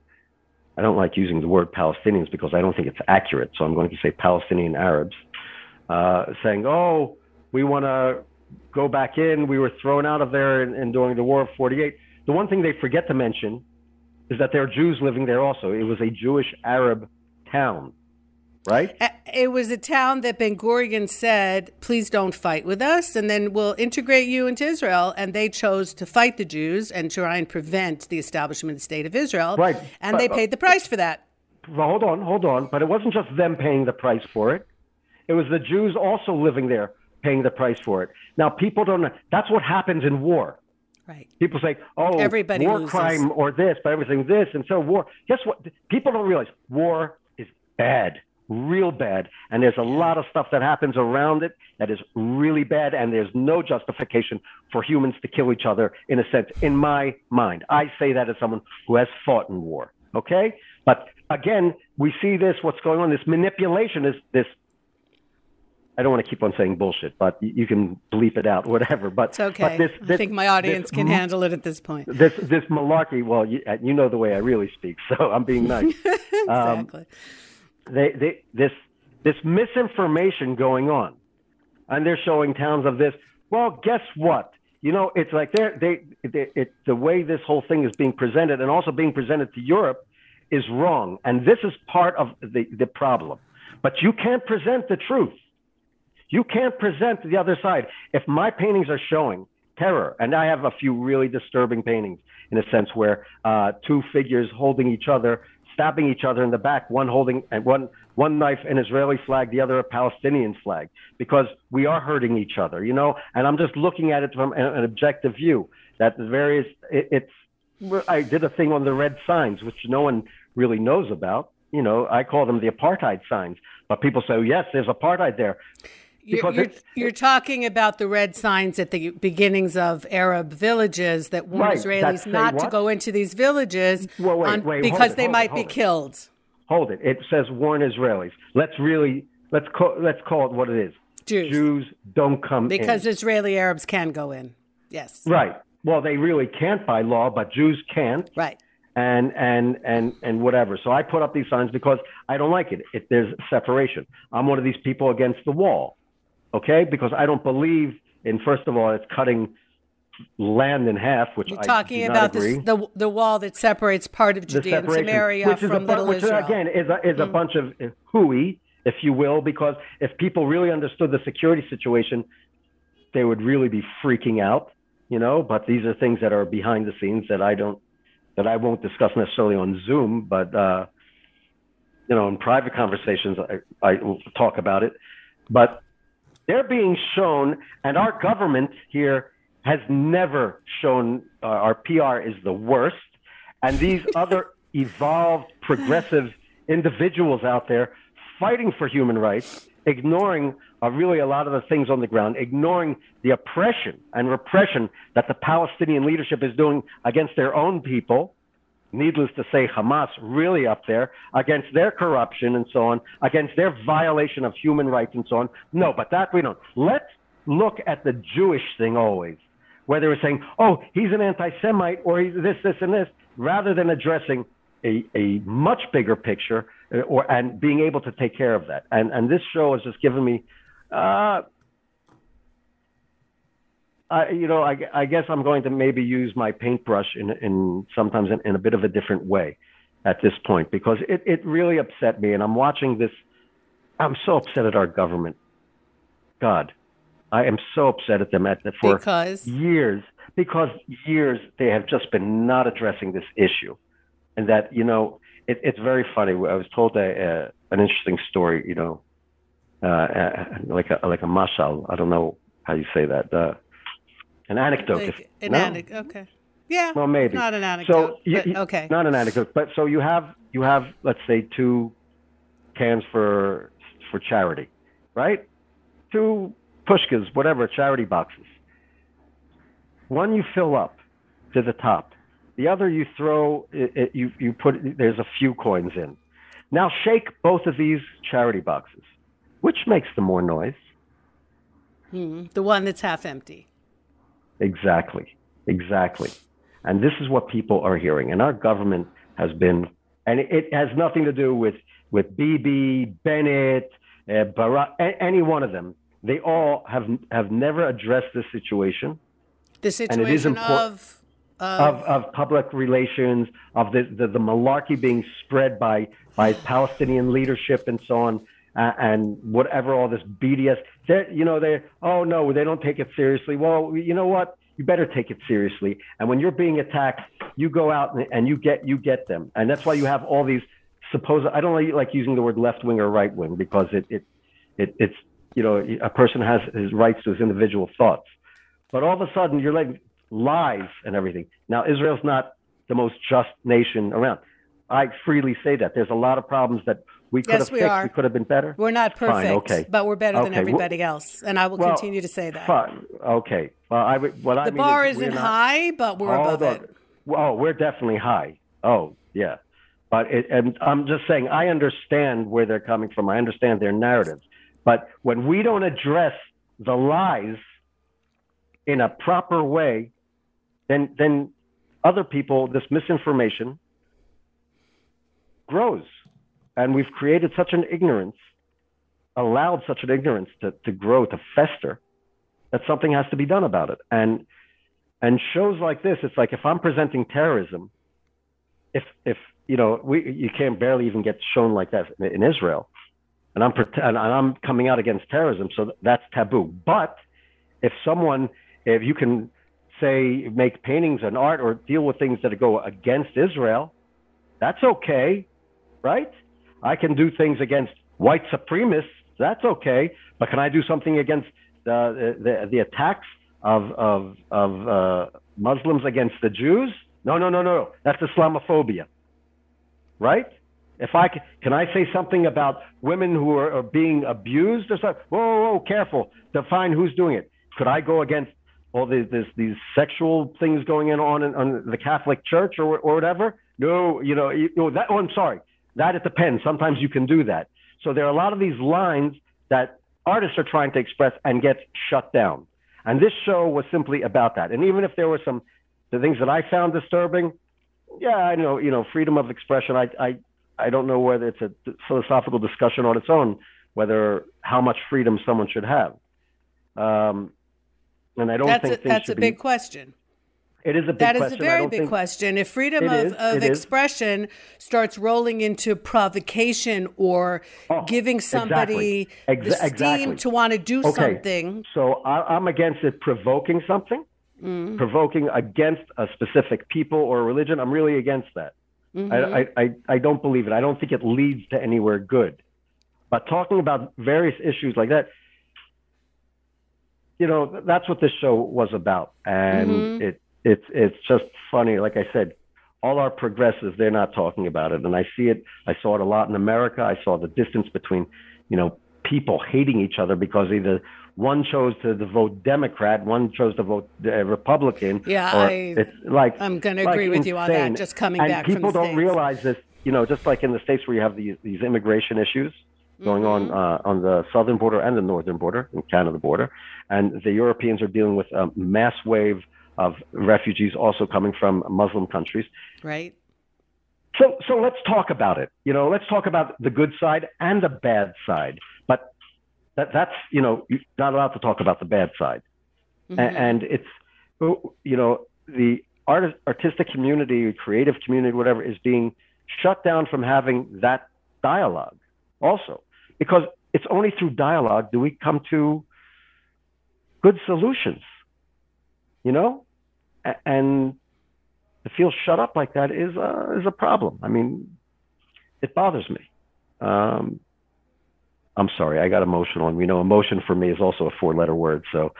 B: I don't like using the word Palestinians because I don't think it's accurate. So I'm going to say Palestinian Arabs, uh, saying, "Oh, we want to go back in. We were thrown out of there in during the War of '48." The one thing they forget to mention is that there are Jews living there also. It was a Jewish Arab town right?
A: It was a town that Ben Gurion said, please don't fight with us, and then we'll integrate you into Israel. And they chose to fight the Jews and try and prevent the establishment of the state of Israel.
B: Right.
A: And but, they paid the price for that.
B: Well, hold on, hold on. But it wasn't just them paying the price for it. It was the Jews also living there paying the price for it. Now people don't know. That's what happens in war.
A: Right.
B: People say, "Oh,
A: Everybody
B: war
A: loses.
B: crime or this, but everything this," and so war. Guess what? People don't realize war is bad, real bad, and there's a lot of stuff that happens around it that is really bad, and there's no justification for humans to kill each other. In a sense, in my mind, I say that as someone who has fought in war. Okay, but again, we see this. What's going on? This manipulation is this I don't want to keep on saying bullshit, but you can bleep it out, whatever. But
A: It's okay.
B: But this,
A: I think my audience
B: this
A: can handle it at this point.
B: This this malarkey. Well, you, you know the way I really speak, so I'm being nice. Um,
A: exactly.
B: They, they this this misinformation going on, and they're showing towns of this. Well, guess what? You know, it's like they're, they they it the way this whole thing is being presented, and also being presented to Europe, is wrong, and this is part of the the problem. But you can't present the truth. You can't present the other side. If my paintings are showing terror, and I have a few really disturbing paintings in a sense where uh, two figures holding each other, stabbing each other in the back, one holding and one one knife an Israeli flag, the other a Palestinian flag, because we are hurting each other, you know. And I'm just looking at it from an, objective view. That the various it, it's. I did a thing on the red signs, which no one really knows about. You know, I call them the apartheid signs, but people say, oh, yes, there's apartheid there.
A: You're, you're, you're talking about the red signs at the beginnings of Arab villages that warn
B: Right,
A: Israelis not to go into these villages
B: Well, wait,
A: on-
B: wait,
A: because
B: it,
A: they
B: hold it,
A: might be killed.
B: Hold it. It says warn Israelis. Let's really let's call let's call it what it is.
A: Jews.
B: Jews don't come
A: Because
B: in.
A: Israeli Arabs can go in. Yes.
B: right. Well, they really can't by law, but Jews can't.
A: Right.
B: and and and and whatever. So I put up these signs because I don't like it. It there's separation. I'm one of these people against the wall, okay? Because I don't believe in first of all it's cutting land in half, which
A: You're talking about this, the the wall that separates part of Judea and Samaria from
B: a,
A: Little
B: which
A: Israel. Mm.
B: again is a, is a bunch of uh, hooey, if you will, because if people really understood the security situation, they would really be freaking out, you know. But these are things that are behind the scenes that I don't, that I won't discuss necessarily on Zoom, but uh, you know, in private conversations, I, I will talk about it. But they're being shown, and our government here has never shown uh, our PR is the worst. And these other evolved, progressive individuals out there fighting for human rights, ignoring uh, really a lot of the things on the ground, ignoring the oppression and repression that the Palestinian leadership is doing against their own people needless to say, Hamas really up there against their corruption and so on, against their violation of human rights and so on. No, but that we don't. Let's look at the Jewish thing always, whether we're saying, oh, he's an anti Semite or he's this, this, and this, rather than addressing a, a much bigger picture uh, or and being able to take care of that. And, and this show has just given me. Uh, I, you know, I, I guess I'm going to maybe use my paintbrush in, in sometimes in, in a bit of a different way at this point because it, it really upset me. And I'm watching this. I'm so upset at our government. God, I am so upset at them at the, for
A: Because?
B: years because years they have just been not addressing this issue, and that you know it, it's very funny. I was told a, uh, an interesting story. You know, uh, uh, like a like a mashal. I don't know how you say that. Uh, an anecdote.
A: Like
B: if-
A: an
B: no?
A: anecdote. Okay. Yeah.
B: Well, maybe
A: Not an anecdote.
B: So you-
A: but okay.
B: not an anecdote, but so you have you have let's say two cans for for charity, right? Two pushkas, whatever, charity boxes. One you fill up to the top. The other you throw it, it, you you put there's a few coins in. Now shake both of these charity boxes. Which makes the more noise?
A: Hmm. The one that's half empty.
B: Exactly. Exactly. And this is what people are hearing. And our government has been, and it has nothing to do with, with Bibi, Bennett, uh, Barak, a- any one of them. They all have, have never addressed this situation
A: The
B: it is
A: situation
B: impor-
A: of,
B: of, of public relations, of the, the, the malarkey being spread by, by Palestinian leadership and so on, uh, and whatever, all this BDS. You know, they oh no, they don't take it seriously. Well, you know what? You better take it seriously. And when you're being attacked, you go out and, and you get you get them. And that's why you have all these supposed. I don't like- like using the word left wing or right wing because it, it It, it's you know a person has his rights to his individual thoughts, but all of a sudden you're letting lies and everything. Now Israel's not the most just nation around. I freely say that. There's a lot of problems that we could
A: Yes,
B: have
A: we
B: fixed.
A: are.
B: We could have been better.
A: We're not
B: Fine,
A: perfect,
B: okay.
A: but we're better than
B: Okay, well-
A: everybody else, and I will
B: Well,
A: continue to say that.
B: Fine. Okay. Well, I what I
A: The
B: mean
A: bar
B: is
A: isn't
B: not-
A: high, but we're above
B: on.
A: it.
B: Oh, we're definitely high. Oh, yeah. But it, and I'm just saying, I understand where they're coming from. I understand their narratives. But when we don't address the lies in a proper way, then then other people, this misinformation grows. And we've created such an ignorance, allowed such an ignorance to, to grow, to fester, that something has to be done about it. And and shows like this, it's like if I'm presenting terrorism, if if you know we you can't barely even get shown like that in, in Israel, and I'm and I'm coming out against terrorism, so that's taboo. But if someone, if you can say make paintings and art or deal with things that go against Israel, that's okay, right? I can do things against white supremacists, that's okay. But can I do something against the the, the attacks of of of uh, Muslims against the Jews? No, no, no, no. That's Islamophobia, right? If I can, can I say something about women who are, are being abused or something? Whoa, whoa, whoa, careful. Define who's doing it. Could I go against all these this, these sexual things going on in on the Catholic Church or or whatever? No, you know, you, know that. Oh, I'm sorry. That it depends. Sometimes you can do that. So there are a lot of these lines that artists are trying to express and get shut down. And this show was simply about that. And even if there were some the things that I found disturbing, yeah, I know, you know, freedom of expression. I I I don't know whether it's a philosophical discussion on its own, whether how much freedom someone should have. Um, and I don't
A: That's
B: think
A: a, that's a big
B: be.
A: question.
B: It is a big
A: That is a very big question. If freedom of,
B: is,
A: of
B: it is.
A: expression starts rolling into provocation or
B: Oh,
A: giving somebody
B: exactly.
A: the steam
B: exactly.
A: to want to do
B: Okay.
A: something,
B: So I, I'm against it provoking something,
A: Mm.
B: provoking against a specific people or religion. I'm really against that.
A: Mm-hmm.
B: I, I, I, don't believe it. I don't think it leads to anywhere good. But talking about various issues like that, you know, that's what this show was about. And
A: Mhm.
B: it, it's, it's just funny. Like I said, all our progressives, they're not talking about it. And I see it. I saw it a lot in America. I saw the distance between, you know, people hating each other because either one chose to vote Democrat, one chose to vote uh, Republican.
A: Yeah, I-
B: it's like
A: I'm going to
B: like
A: agree with you on that. Just coming
B: and
A: back
B: people
A: from the
B: don't
A: States.
B: realize this. You know, just like in the states where you have these these immigration issues going on
A: Mm-hmm.
B: uh, on the southern border and the northern border, and Canada border, and the Europeans are dealing with a mass wave of refugees also coming from Muslim countries.
A: right?
B: So, so let's talk about it. You know, let's talk about the good side and the bad side. But that, that's, you know, you're not allowed to talk about the bad side. A-
A: Mhm.
B: And it's, you know, the art, artistic community, creative community, whatever, is being shut down from having that dialogue also. Because it's only through dialogue do we come to good solutions, you know? And to feel shut up like that is uh, is a problem. I mean, it bothers me. Um, I'm sorry, I got emotional, and you know emotion for me is also a four letter word. So,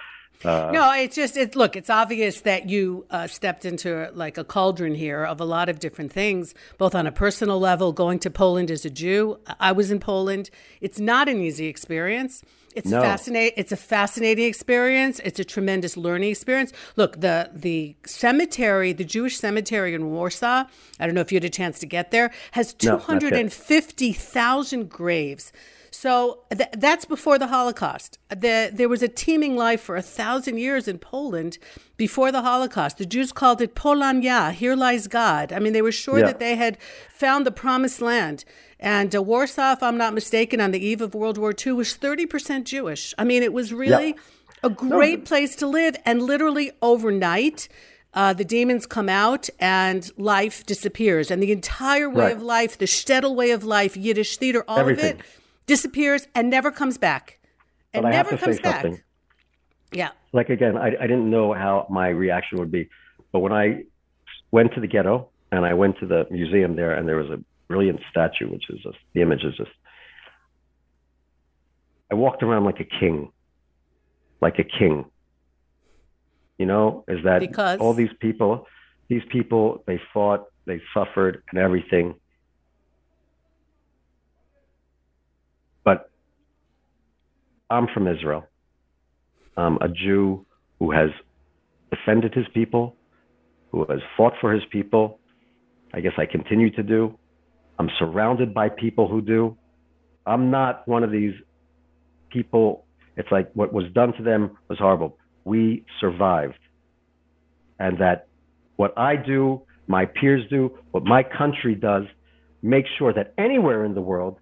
B: uh,
A: No, it's just it. Look, it's obvious that you uh, stepped into like a cauldron here of a lot of different things, both on a personal level. Going to Poland as a Jew, I was in Poland. It's not an easy experience. It's
B: No.
A: fascinating. It's a fascinating experience. It's a tremendous learning experience. Look, the the cemetery, the Jewish cemetery in Warsaw. I don't know if you had a chance to get there. Has two hundred and fifty thousand
B: No, not yet.
A: hundred and fifty thousand graves. So th- that's before the Holocaust. The, there was a teeming life for a thousand years in Poland before the Holocaust. The Jews called it Polania, here lies God. I mean, they were sure
B: Yeah.
A: that they had found the promised land. And uh, Warsaw, if I'm not mistaken, on the eve of World War II, was 30% Jewish. I mean, it was really a great place to live. And literally overnight, uh, the demons come out and life disappears. And the entire way
B: Right.
A: of life, the shtetl way of life, Yiddish theater, all
B: Everything.
A: of it disappears and never comes back. And
B: But I have
A: never comes back.
B: something.
A: Yeah.
B: like again, I, I didn't know how my reaction would be, but when I went to the ghetto and I went to the museum there, and there was a brilliant statue, which is just the image is just. I walked around like a king, like a king. You know, is that
A: because
B: all these people, these people, they fought, they suffered, and everything. But I'm from Israel. I'm a Jew who has defended his people, who has fought for his people. I guess I continue to do. I'm surrounded by people who do. I'm not one of these people. It's like what was done to them was horrible. We survived. And that what I do, my peers do, what my country does, make sure that anywhere in the world,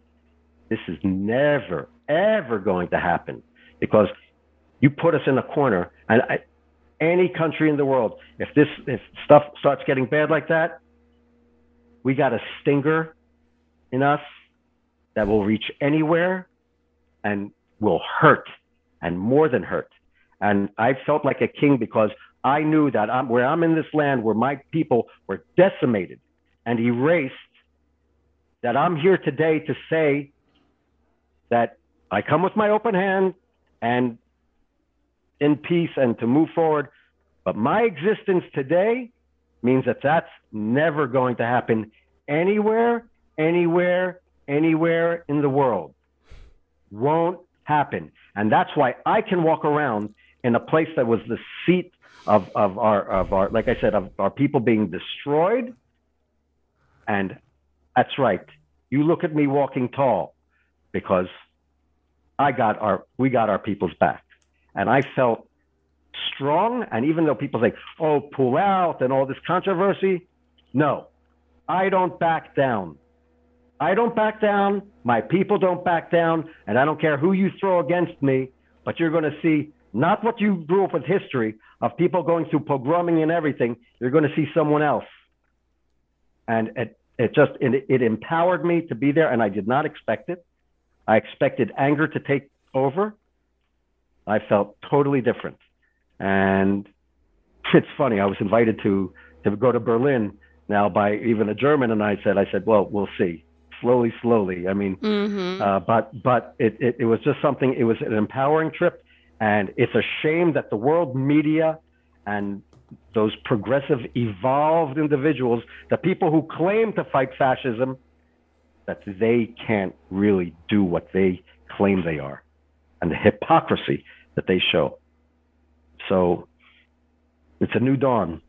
B: this is never, ever going to happen. Because you put us in a corner, and I, any country in the world, if this if stuff starts getting bad like that, we got a stinger in us that will reach anywhere and will hurt and more than hurt. And I felt like a king because I knew that I'm where I'm in this land where my people were decimated and erased, that I'm here today to say that I come with my open hand and in peace and to move forward. But my existence today means that that's never going to happen anywhere, anywhere, anywhere in the world. Won't happen. And that's why I can walk around in a place that was the seat of, of our of our like I said, of our people being destroyed. And that's right. You look at me walking tall because I got our we got our people's back. And I felt strong. And even though people say, oh, pull out and all this controversy, no, I don't back down. I don't back down. My people don't back down. And I don't care who you throw against me, but you're going to see not what you grew up with history of people going through pogroming and everything. You're going to see someone else. And it, it just, it, it empowered me to be there. And I did not expect it. I expected anger to take over. I felt totally different. And it's funny, I was invited to, to go to Berlin now by even a German, and I said, I said, well, we'll see. Slowly, slowly. I mean, mm-hmm. uh, but but it, it, it was just something. It was an empowering trip, and it's a shame that the world media and those progressive, evolved individuals, the people who claim to fight fascism, that they can't really do what they claim they are, and the hypocrisy that they show. So it's a new dawn.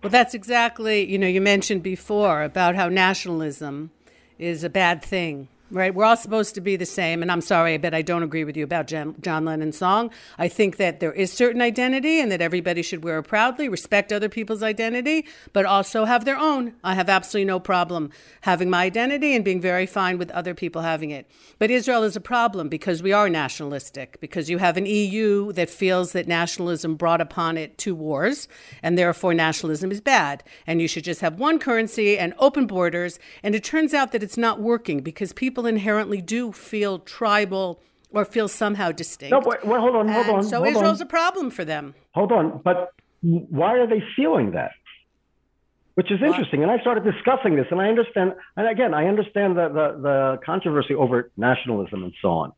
A: Well, that's exactly, you know, you mentioned before about how nationalism is a bad thing right? We're all supposed to be the same. And I'm sorry, but I don't agree with you about John, John Lennon's song. I think that there is certain identity and that everybody should wear it proudly, respect other people's identity, but also have their own. I have absolutely no problem having my identity and being very fine with other people having it. But Israel is a problem because we are nationalistic, because you have an EU that feels that nationalism brought upon it two wars, and therefore nationalism is bad. And you should just have one currency and open borders. And it turns out that it's not working because people people inherently do feel tribal or feel somehow distinct.
B: No, but, well, hold on, hold
A: and
B: on.
A: So
B: hold
A: Israel's
B: on.
A: a problem for them.
B: Hold on, but why are they feeling that? Which is interesting. And I started discussing this, and I understand. And again, I understand the, the, the controversy over nationalism and so on.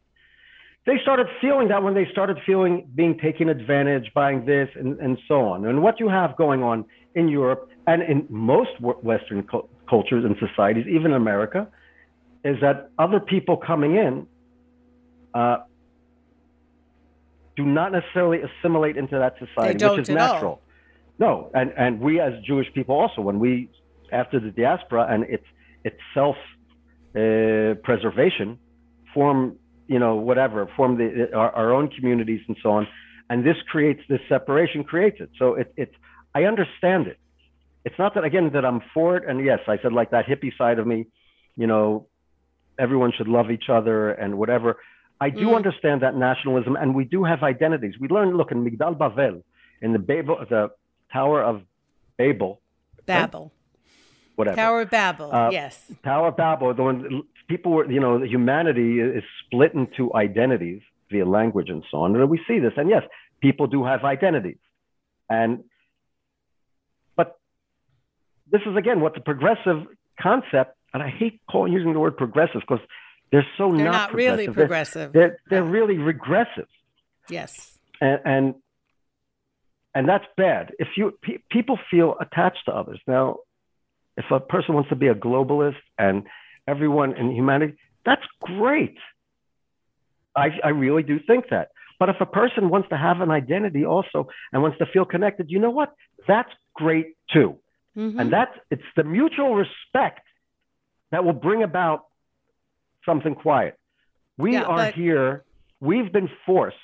B: They started feeling that when they started feeling being taken advantage, buying this and, and so on. And what you have going on in Europe and in most Western cultures and societies, even America, is that other people coming in uh, do not necessarily assimilate into that society, which is natural. All. No, and and we as Jewish people also, when we after the diaspora and its its self uh, preservation, form you know whatever form the our, our, own communities and so on, and this creates this separation creates it. So it it's I understand it. It's not that again that I'm for it, and yes, I said like that hippie side of me, you know, everyone should love each other and whatever. I do mm. understand that nationalism, and we do have identities. We learn, look, in Migdal Bavel, in the Babel, the Tower of Babel.
A: Babel. Right?
B: Whatever.
A: Tower of Babel, uh, yes.
B: Tower of Babel, the one people were, you know, humanity is split into identities via language and so on. And we see this, and yes, people do have identities. And, but this is again what the progressive concept and I hate calling using the word progressive because They're so
A: They're
B: not,
A: not really
B: progressive.
A: progressive.
B: They're they're, they're really regressive,
A: yes.
B: and and, and that's bad. If you pe- people feel attached to others now, if a person wants to be a globalist and everyone in humanity, that's great. I I really do think that. But if a person wants to have an identity also and wants to feel connected, you know what? That's great too.
A: Mhm.
B: And that's it's the mutual respect that will bring about something quiet. We
A: Yeah,
B: are
A: but-
B: here, we've been forced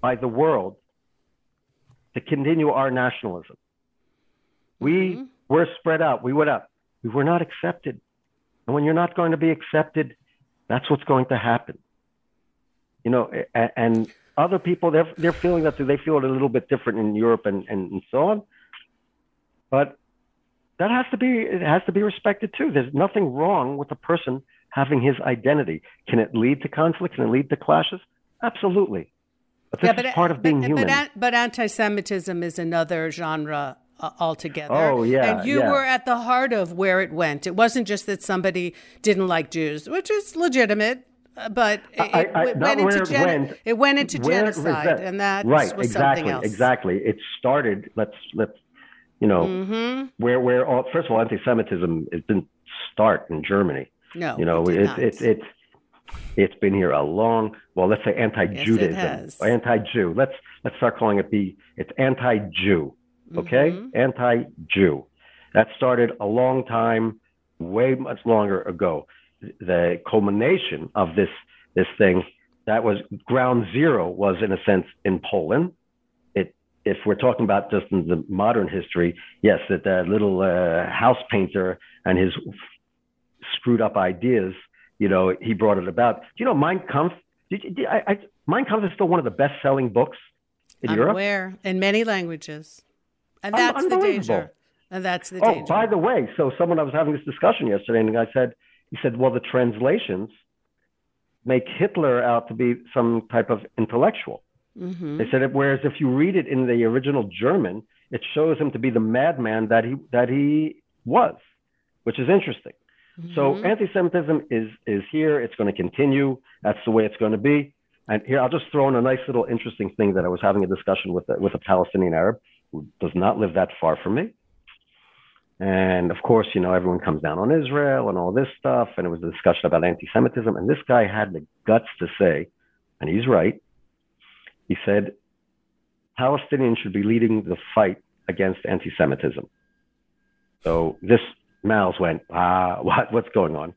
B: by the world to continue our nationalism. We
A: Mhm.
B: were spread out, we went up. We were not accepted. And when you're not going to be accepted, that's what's going to happen. You know, and other people they're they're feeling that they feel it a little bit different in Europe and, and, and so on. But that has to be it has to be respected too. There's nothing wrong with a person having his identity. Can it lead to conflict? Can it lead to clashes? Absolutely. But this is part of being
A: but,
B: human.
A: But, but anti-Semitism is another genre uh, altogether.
B: Oh, yeah,
A: and you
B: yeah.
A: were at the heart of where it went. It wasn't just that somebody didn't like Jews, which is legitimate. uh, But it,
B: I- I-
A: it went into
B: it
A: gen-
B: went,
A: it went into
B: Where it
A: genocide, and that
B: right,
A: was
B: exactly,
A: something else.
B: exactly. It started. Let's let's you know
A: hmm
B: where where all, first of all anti-Semitism it didn't start in Germany.
A: No,
B: You know,
A: it
B: it's
A: not.
B: it's been here a long. Well, let's say anti-Judaism,
A: has.
B: anti-Jew. Let's let's start calling it the. It's anti-Jew. Okay,
A: Mhm.
B: anti-Jew. That started a long time, way much longer ago. The culmination of this this thing that was ground zero was in a sense in Poland. If we're talking about just in the modern history, yes, that that little uh, house painter and his screwed up ideas, you know, he brought it about. Do you know Mein Kampf? Did, did, I, I, Mein Kampf is still one of the best selling books in
A: I'm
B: Europe.
A: aware in many languages, and that's the danger. And that's the
B: Oh,
A: danger.
B: by the way, so someone I was having this discussion yesterday, and the guy said, he said, well, the translations make Hitler out to be some type of intellectual.
A: Hmm
B: They said, it. whereas if you read it in the original German, it shows him to be the madman that he that he was, which is interesting. So
A: Mhm.
B: anti-Semitism is is here. It's going to continue. That's the way it's going to be. And here, I'll just throw in a nice little interesting thing that I was having a discussion with a, with a Palestinian Arab who does not live that far from me. And of course, you know, everyone comes down on Israel and all this stuff. And it was a discussion about anti-Semitism. And this guy had the guts to say, and he's right. He said, Palestinians should be leading the fight against anti-Semitism. So this Miles went, ah, what, what's going on?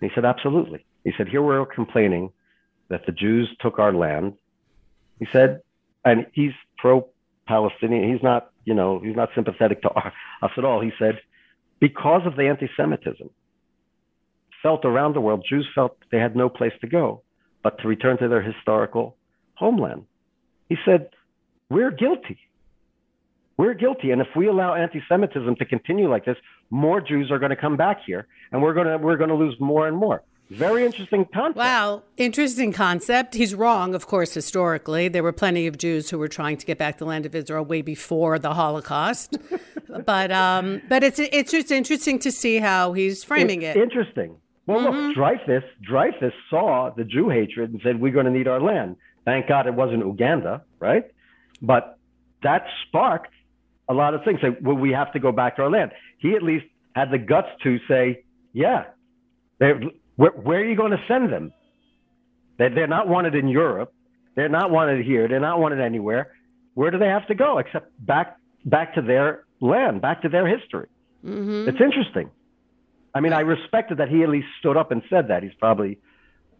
B: And he said, absolutely. He said, here we're complaining that the Jews took our land. He said, and he's pro-Palestinian. He's not, you know, he's not sympathetic to us at all. He said, because of the anti-Semitism felt around the world, Jews felt they had no place to go but to return to their historical homeland. He said, we're guilty. We're guilty. And if we allow anti-Semitism to continue like this, more Jews are going to come back here and we're going to, we're going to lose more and more. Very interesting concept.
A: Wow, interesting concept. He's wrong, of course, historically. There were plenty of Jews who were trying to get back the land of Israel way before the Holocaust. but um, but it's it's just interesting to see how he's framing
B: It's
A: it.
B: Interesting. Well,
A: Mm-hmm.
B: look, Dreyfus, Dreyfus saw the Jew hatred and said, we're going to need our land. Thank God it wasn't Uganda, right? But that sparked a lot of things. Like, well, we have to go back to our land. He at least had the guts to say, yeah, where, where are you going to send them? They're, they're not wanted in Europe. They're not wanted here. They're not wanted anywhere. Where do they have to go except back back to their land, back to their history?
A: hmm
B: It's interesting. I mean, I respected that he at least stood up and said that. He's probably,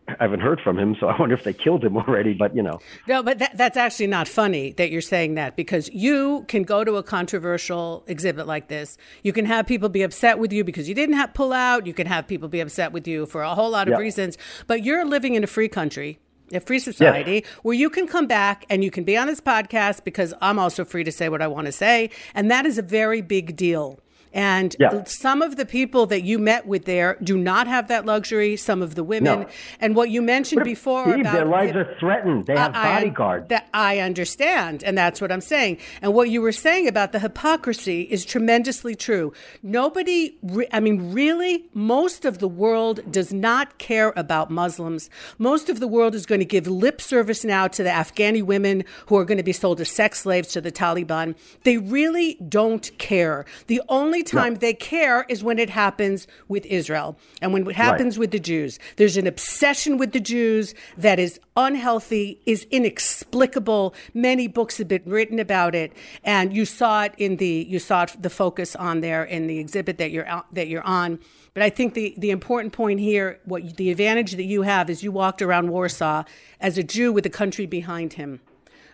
B: I haven't heard from him, so I wonder if they killed him already. But you know,
A: No, but that, that's actually not funny that you're saying that because you can go to a controversial exhibit like this. You can have people be upset with you because you didn't have pull out. You can have people be upset with you for a whole lot of
B: Yeah.
A: reasons. But you're living in a free country, a free society where you can come back and you can be on this podcast because I'm also free to say what I want to say. And that is a very big deal. And
B: Yeah.
A: some of the people that you met with there do not have that luxury. Some of the women,
B: No.
A: and what you mentioned before
B: Steve,
A: about
B: their lives are threatened. They have
A: I-
B: bodyguards.
A: That I understand, and that's what I'm saying. And what you were saying about the hypocrisy is tremendously true. Nobody, re- I mean, really, most of the world does not care about Muslims. Most of the world is going to give lip service now to the Afghani women who are going to be sold as sex slaves to the Taliban. They really don't care. The only time they care is when it happens with Israel and when it happens with the Jews. There's an obsession with the Jews that is unhealthy, is inexplicable. Many books have been written about it, and you saw it in the you saw it, the focus on there in the exhibit that you're out, that you're on. But I think the the important point here, what the advantage that you have is you walked around Warsaw as a Jew with a country behind him.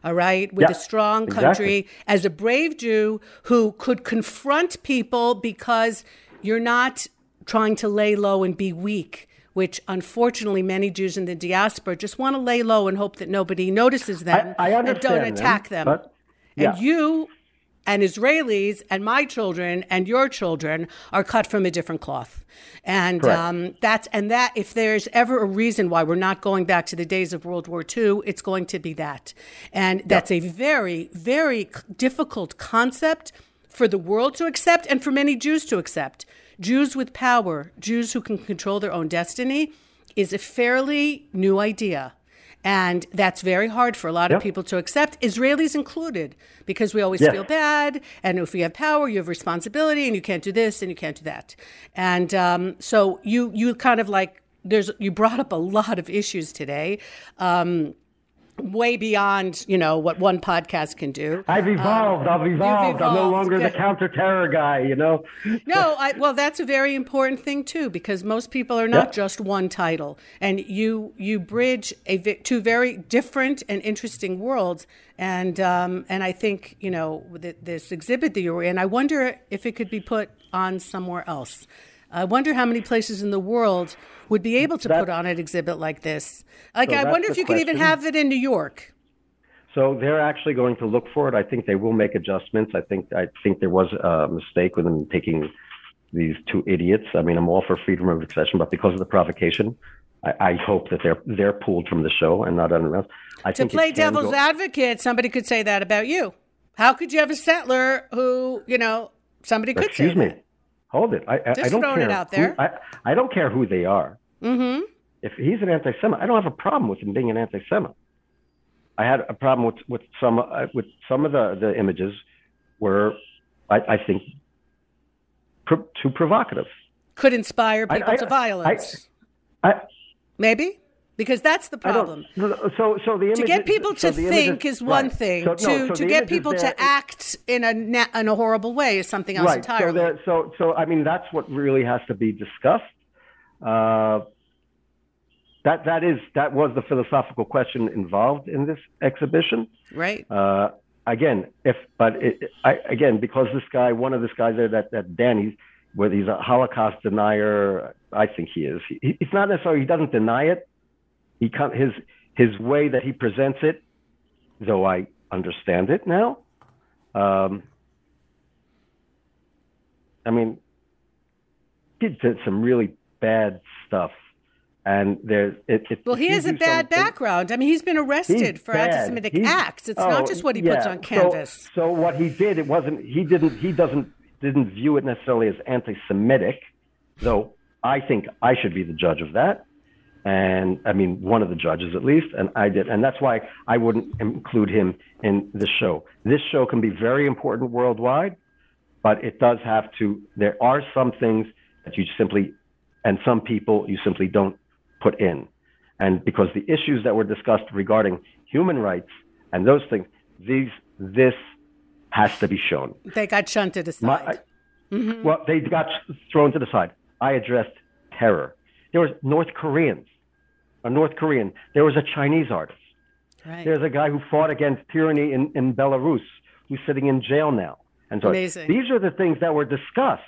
A: All right, with
B: Yeah,
A: a strong
B: exactly.
A: country, as a brave Jew who could confront people because you're not trying to lay low and be weak, which unfortunately many Jews in the diaspora just want to lay low and hope that nobody notices them
B: I
A: and
B: understand
A: don't
B: them,
A: attack them.
B: but- yeah.
A: And you and Israelis and my children and your children are cut from a different cloth. And um, that's and that if there's ever a reason why we're not going back to the days of World War II, it's going to be that. And that's a very, very difficult concept for the world to accept and for many Jews to accept. Jews with power, Jews who can control their own destiny, is a fairly new idea. And that's very hard for a lot of people to accept, Israelis included, because we always
B: Yes.
A: feel bad. And if you have power, you have responsibility, and you can't do this and you can't do that. And um, so you you kind of like there's you brought up a lot of issues today. Um, way beyond you know what one podcast can do
B: I've evolved. I've evolved. I'm no
A: evolved.
B: longer the counter-terror guy. You know.
A: no, I, well, that's a very important thing too, because most people are not
B: Yeah.
A: just one title, and you you bridge a vi- two very different and interesting worlds, and um, and I think you know th- this exhibit that you were in, I wonder if it could be put on somewhere else. I wonder how many places in the world would be able to
B: That-
A: put on an exhibit like this. Like,
B: So
A: I wonder if you could even have it in New York.
B: So they're actually going to look for it. I think they will make adjustments. I think I think there was a mistake with them taking these two idiots. I mean, I'm all for freedom of expression, but because of the provocation, I, I hope that they're they're pulled from the show and not anyone else. I
A: To play devil's
B: go-
A: advocate, somebody could say that about you. How could you have a settler who, you know, somebody could
B: Excuse
A: say
B: me.
A: that?
B: Hold it. I, I,
A: Just
B: I don't
A: throwing
B: care
A: it out
B: who-
A: there.
B: I, I don't care who they are.
A: Mm-hmm.
B: If he's an anti-Semite, I don't have a problem with him being an anti-Semite. I had a problem with with some uh, with some of the the images were, I, I think, pro- too provocative.
A: Could inspire people to violence.
B: I,
A: Maybe? Because that's the problem.
B: So so the
A: To get people to
B: the
A: think
B: images-
A: is one
B: right.
A: thing.
B: So, no,
A: to
B: so
A: to get people
B: there-
A: to act in a in a horrible way is something else
B: right.
A: entirely.
B: So so so I mean that's what really has to be discussed. Uh, that that is that was the philosophical question involved in this exhibition.
A: right?
B: Uh, again, if but it, I, again because this guy, one of this guys there, that that Danny, whether he's a Holocaust denier, I think he is. He, he's not necessarily. He doesn't deny it. He can his his way that he presents it, though I understand it now. Um, I mean, he did some really bad stuff, and there's it. it
A: Well, he has a bad background. I mean, he's been arrested
B: He's
A: for
B: bad.
A: anti-Semitic
B: He's-
A: acts. It's
B: oh,
A: not just what he puts
B: yeah.
A: on
B: So-
A: canvas.
B: So, what he did, it wasn't. He didn't. He doesn't didn't view it necessarily as anti-Semitic, though. I think I should be the judge of that, and I mean one of the judges at least, and I did, and that's why I wouldn't include him in the show. This show can be very important worldwide, but it does have to. There are some things that you simply, and some people you simply don't put in. And because the issues that were discussed regarding human rights and those things, these this has to be shown.
A: they got shunted aside.
B: My, I- mm-hmm. Well, they got thrown to the side. I addressed terror. There was North Koreans, a North Korean. There was a Chinese artist.
A: right.
B: There's a guy who fought against tyranny in, in Belarus who's sitting in jail now. And so
A: Amazing.
B: these are the things that were discussed.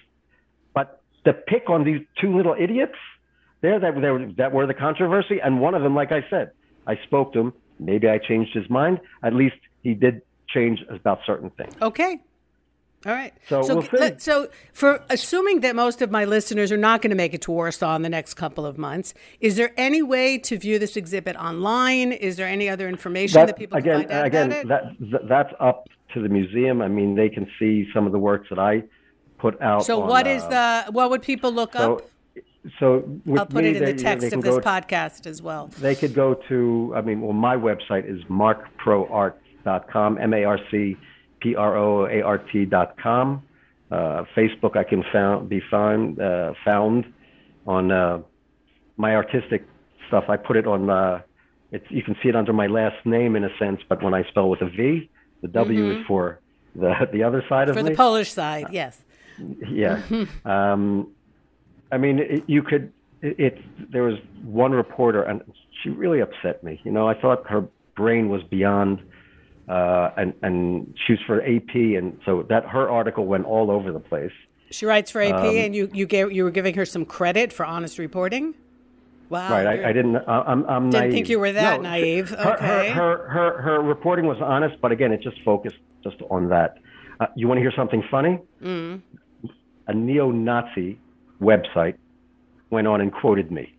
B: But to pick on these two little idiots, there that, were, that were the controversy. And one of them, like I said, I spoke to him. Maybe I changed his mind. At least he did change about certain things.
A: Okay. All right.
B: So
A: so,
B: we'll
A: let- so for assuming that most of my listeners are not going to make it to Warsaw in the next couple of months, is there any way to view this exhibit online? Is there any other information that,
B: That-
A: people
B: again,
A: can find out
B: again,
A: about it?
B: that that's up to the museum. I mean, they can see some of the works that I put out.
A: so
B: on,
A: what is
B: uh,
A: the what would people look
B: so?
A: up?
B: So
A: I'll put
B: me,
A: it in
B: they,
A: the text of this podcast as well.
B: They could go to. I mean, well, my website is marcproart.com. M A R C P R O A R T dot com. Uh, Facebook, I can found be found uh, found on uh, my artistic stuff. I put it on. Uh, it's you can see it under my last name in a sense, but when I spell with a V, the W is for the the other side of
A: Mm-hmm. For
B: me.
A: the Polish side, yes.
B: Yeah. um, I mean, it, you could. It, it. There was one reporter, and she really upset me. You know, I thought her brain was beyond, uh, and and she was for AP, and so that her article went all over the place.
A: She writes for AP,
B: Um,
A: and you you gave you were giving her some credit for honest reporting. Wow.
B: right. I, I didn't. I, I'm. I'm
A: Didn't
B: naive.
A: think you were that
B: No,
A: naive.
B: Her,
A: Okay.
B: her, her, her, her reporting was honest, but again, it just focused just on that. Uh, you want to hear something funny?
A: Mm.
B: A neo-Nazi website went on and quoted me.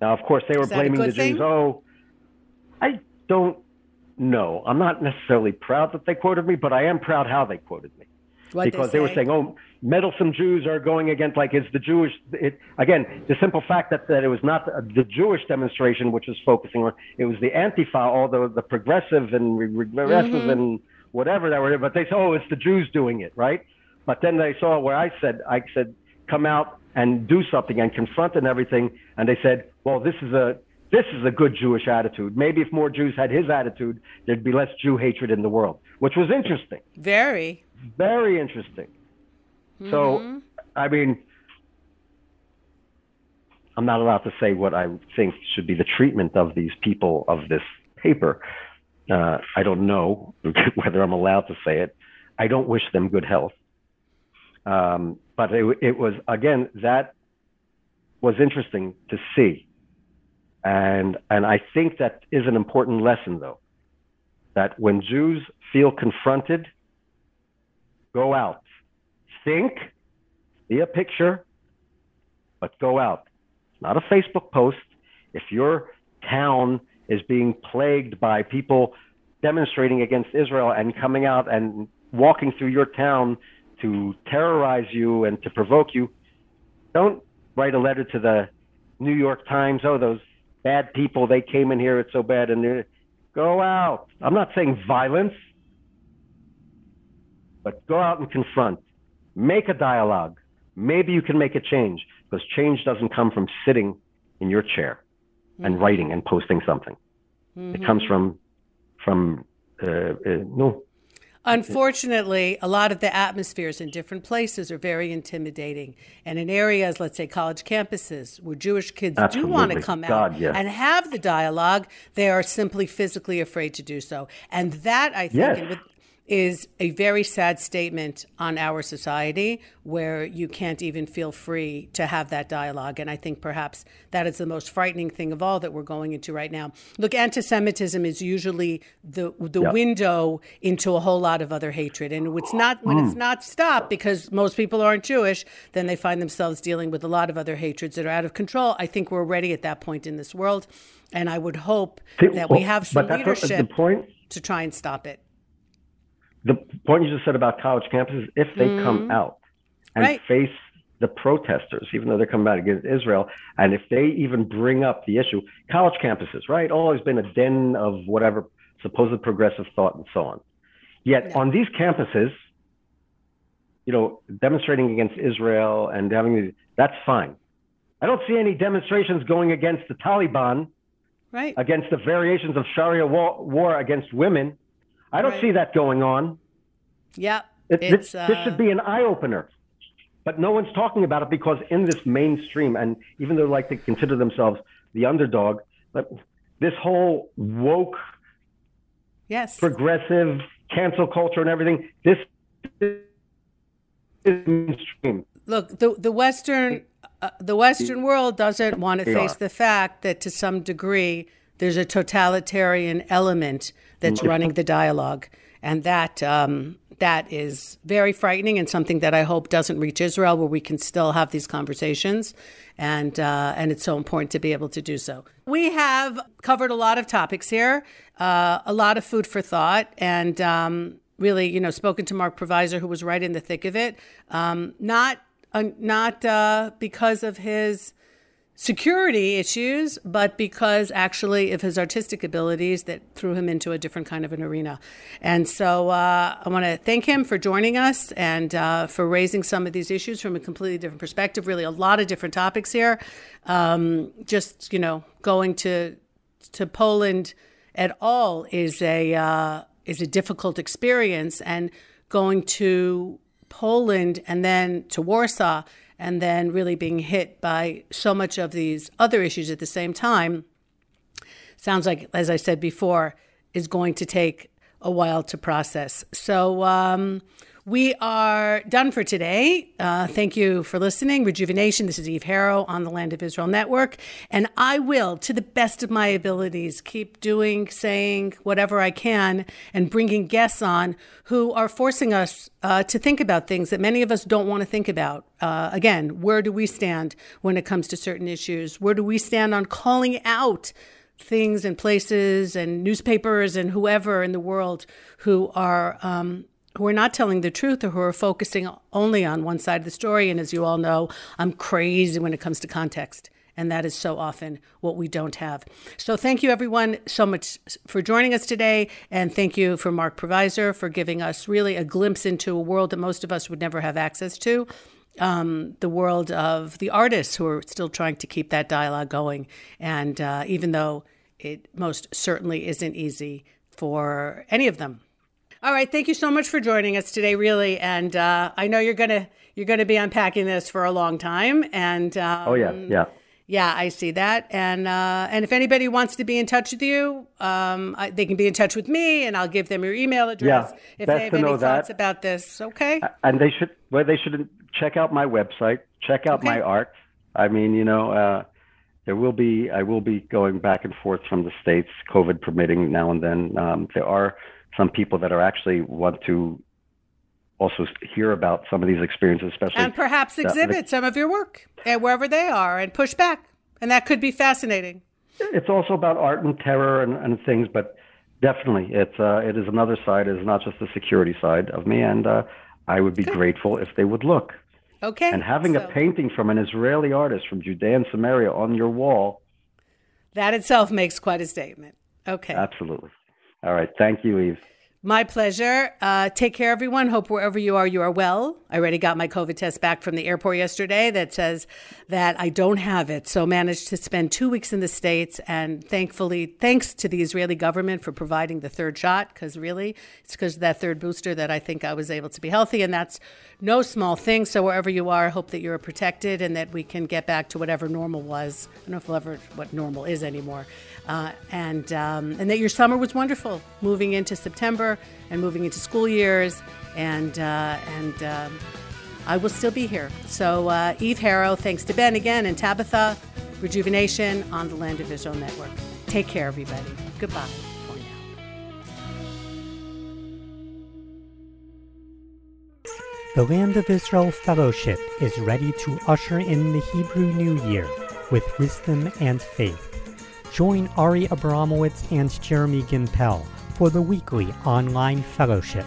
B: Now, of course, they were
A: Is that a
B: blaming the Jews. Oh, I don't know. I'm not necessarily proud that they quoted me, but I am proud how they quoted me
A: What'd
B: because they, were saying, "Oh, meddlesome Jews are going against like is the Jewish." It, again, the simple fact that, that it was not the Jewish demonstration which was focusing on it was the Antifa, although the progressive and re- regressive
A: Mm-hmm.
B: and whatever that were. There, but they said, "Oh, it's the Jews doing it," right? But then they saw where I said, "I said, come out and do something and confront and everything," and they said, "Well, this is a." This is a good Jewish attitude. Maybe if more Jews had his attitude, there'd be less Jew hatred in the world, which was interesting
A: Very.
B: very interesting. So, I mean, I'm not allowed to say what I think should be the treatment of these people of this paper. Uh, I don't know whether I'm allowed to say it. I don't wish them good health. Um, but it, it was, again, that was interesting to see. And, and I think that is an important lesson, though, that when Jews feel confronted, go out. Think, see a picture, but go out. It's not a Facebook post. If your town is being plagued by people demonstrating against Israel and coming out and walking through your town to terrorize you and to provoke you, don't write a letter to the New York Times. Oh, those bad people, they came in here, it's so bad. And they're- go out. I'm not saying violence but go out and confront. Make a dialogue. Maybe you can make a change because change doesn't come from sitting in your chair and writing and posting something. It comes from from uh, uh, no.
A: Unfortunately, a lot of the atmospheres in different places are very intimidating. And in areas, let's say college campuses, where Jewish kids do want to
B: Absolutely.
A: come out
B: God, yes.
A: and have the dialogue, they are simply physically afraid to do so. And that, I think,
B: Yes.
A: and with- is a very sad statement on our society where you can't even feel free to have that dialogue. And I think perhaps that is the most frightening thing of all that we're going into right now. Look, anti Semitism is usually the, the
B: Yeah.
A: window into a whole lot of other hatred. And it's not, when it's mm. not stopped because most people aren't Jewish, then they find themselves dealing with a lot of other hatreds that are out of control. I think we're already at that point in this world. And I would hope that we have some
B: but that's what-
A: leadership to try and stop it.
B: The point you just said about college campuses, if they come mm-hmm. out and
A: Right.
B: face the protesters, even though they're coming out against Israel, and if they even bring up the issue, college campuses, right, always been a den of whatever supposed progressive thought and so on. Yet on these campuses, you know, demonstrating against Israel and having these, that's fine. I don't see any demonstrations going against the Taliban,
A: Right.
B: against the variations of Sharia war, war against women. I don't
A: Right.
B: see that going on.
A: Yeah.
B: It,
A: It's,
B: this, this
A: uh,
B: should be an eye opener. But no one's talking about it because in this mainstream, and even though like they consider themselves the underdog, but this whole woke,
A: Yes.
B: progressive, cancel culture and everything, this is mainstream.
A: Look, the the Western uh, the Western world doesn't want to face the fact that to some degree there's a totalitarian element that's running the dialogue, and that um, that is very frightening and something that I hope doesn't reach Israel, where we can still have these conversations, and uh, and it's so important to be able to do so. We have covered a lot of topics here, uh, a lot of food for thought, and um, really, you know, spoken to Marc Provisor, who was right in the thick of it, um, not uh, not uh, because of his security issues, but because actually of his artistic abilities that threw him into a different kind of an arena. And so uh, I want to thank him for joining us and uh, for raising some of these issues from a completely different perspective. Really, a lot of different topics here. Um, just you know, going to to Poland at all is a uh, is a difficult experience, and going to Poland and then to Warsaw and then really being hit by so much of these other issues at the same time sounds like, as I said before, is going to take a while to process. So, um, we are done for today. Uh, thank you for listening. Rejuvenation. This is Eve Harow on the Land of Israel Network. And I will, to the best of my abilities, keep doing, saying whatever I can and bringing guests on who are forcing us uh, to think about things that many of us don't want to think about. Uh, again, where do we stand when it comes to certain issues? Where do we stand on calling out? Things and places and newspapers and whoever in the world who are um, who are not telling the truth or who are focusing only on one side of the story. And as you all know, I'm crazy when it comes to context. And that is so often what we don't have. So thank you, everyone, so much for joining us today. And thank you for Marc Provisor for giving us really a glimpse into a world that most of us would never have access to. Um, the world of the artists who are still trying to keep that dialogue going. And uh, even though it most certainly isn't easy for any of them all right, thank you so much for joining us today, really. And uh, I know you're gonna you're gonna be unpacking this for a long time. And um,
B: oh yeah, yeah.
A: Yeah, I see that, and uh, and if anybody wants to be in touch with you, um, I, they can be in touch with me, and I'll give them your email address
B: yeah,
A: if they have any thoughts about this. Okay.
B: And they should well, they should check out my website, check out okay. my art. I mean, you know, uh, there will be I will be going back and forth from the states, COVID permitting, now and then. Um, there are some people that are actually want to also hear about some of these experiences, especially
A: and perhaps exhibit the, some of your work and wherever they are and push back, and that could be fascinating.
B: It's also about art and terror and, and things, but definitely it's uh, it is another side. It is not just the security side of me, and uh, I would be Good. grateful if they would look.
A: Okay.
B: And having so. a painting from an Israeli artist from Judea and Samaria on your wall.
A: That itself makes quite a statement. Okay.
B: Absolutely. All right. Thank you, Eve.
A: My pleasure. Uh, take care, everyone. Hope wherever you are, you are well. I already got my COVID test back from the airport yesterday that says that I don't have it. So managed to spend two weeks in the States. And thankfully, thanks to the Israeli government for providing the third shot, because really, it's because that third booster that I think I was able to be healthy. And that's no small thing. So wherever you are, I hope that you're protected and that we can get back to whatever normal was. I don't know if we'll ever what normal is anymore uh, and um, and that your summer was wonderful, moving into September and moving into school years, and uh, and um, I will still be here. So uh, Eve Harow, thanks to Ben again and Tabitha, Rejuvenation on the Land of Israel Network. Take care, everybody. Goodbye.
C: The Land of Israel Fellowship is ready to usher in the Hebrew New Year with wisdom and faith. Join Ari Abramowitz and Jeremy Gimpel for the weekly online fellowship.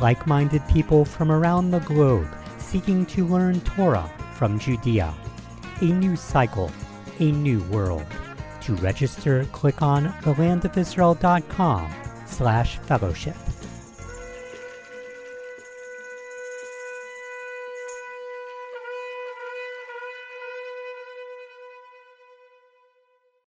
C: Like minded people from around the globe seeking to learn Torah from Judea. A new cycle, a new world. To register, click on thelandofisrael.com slash fellowship.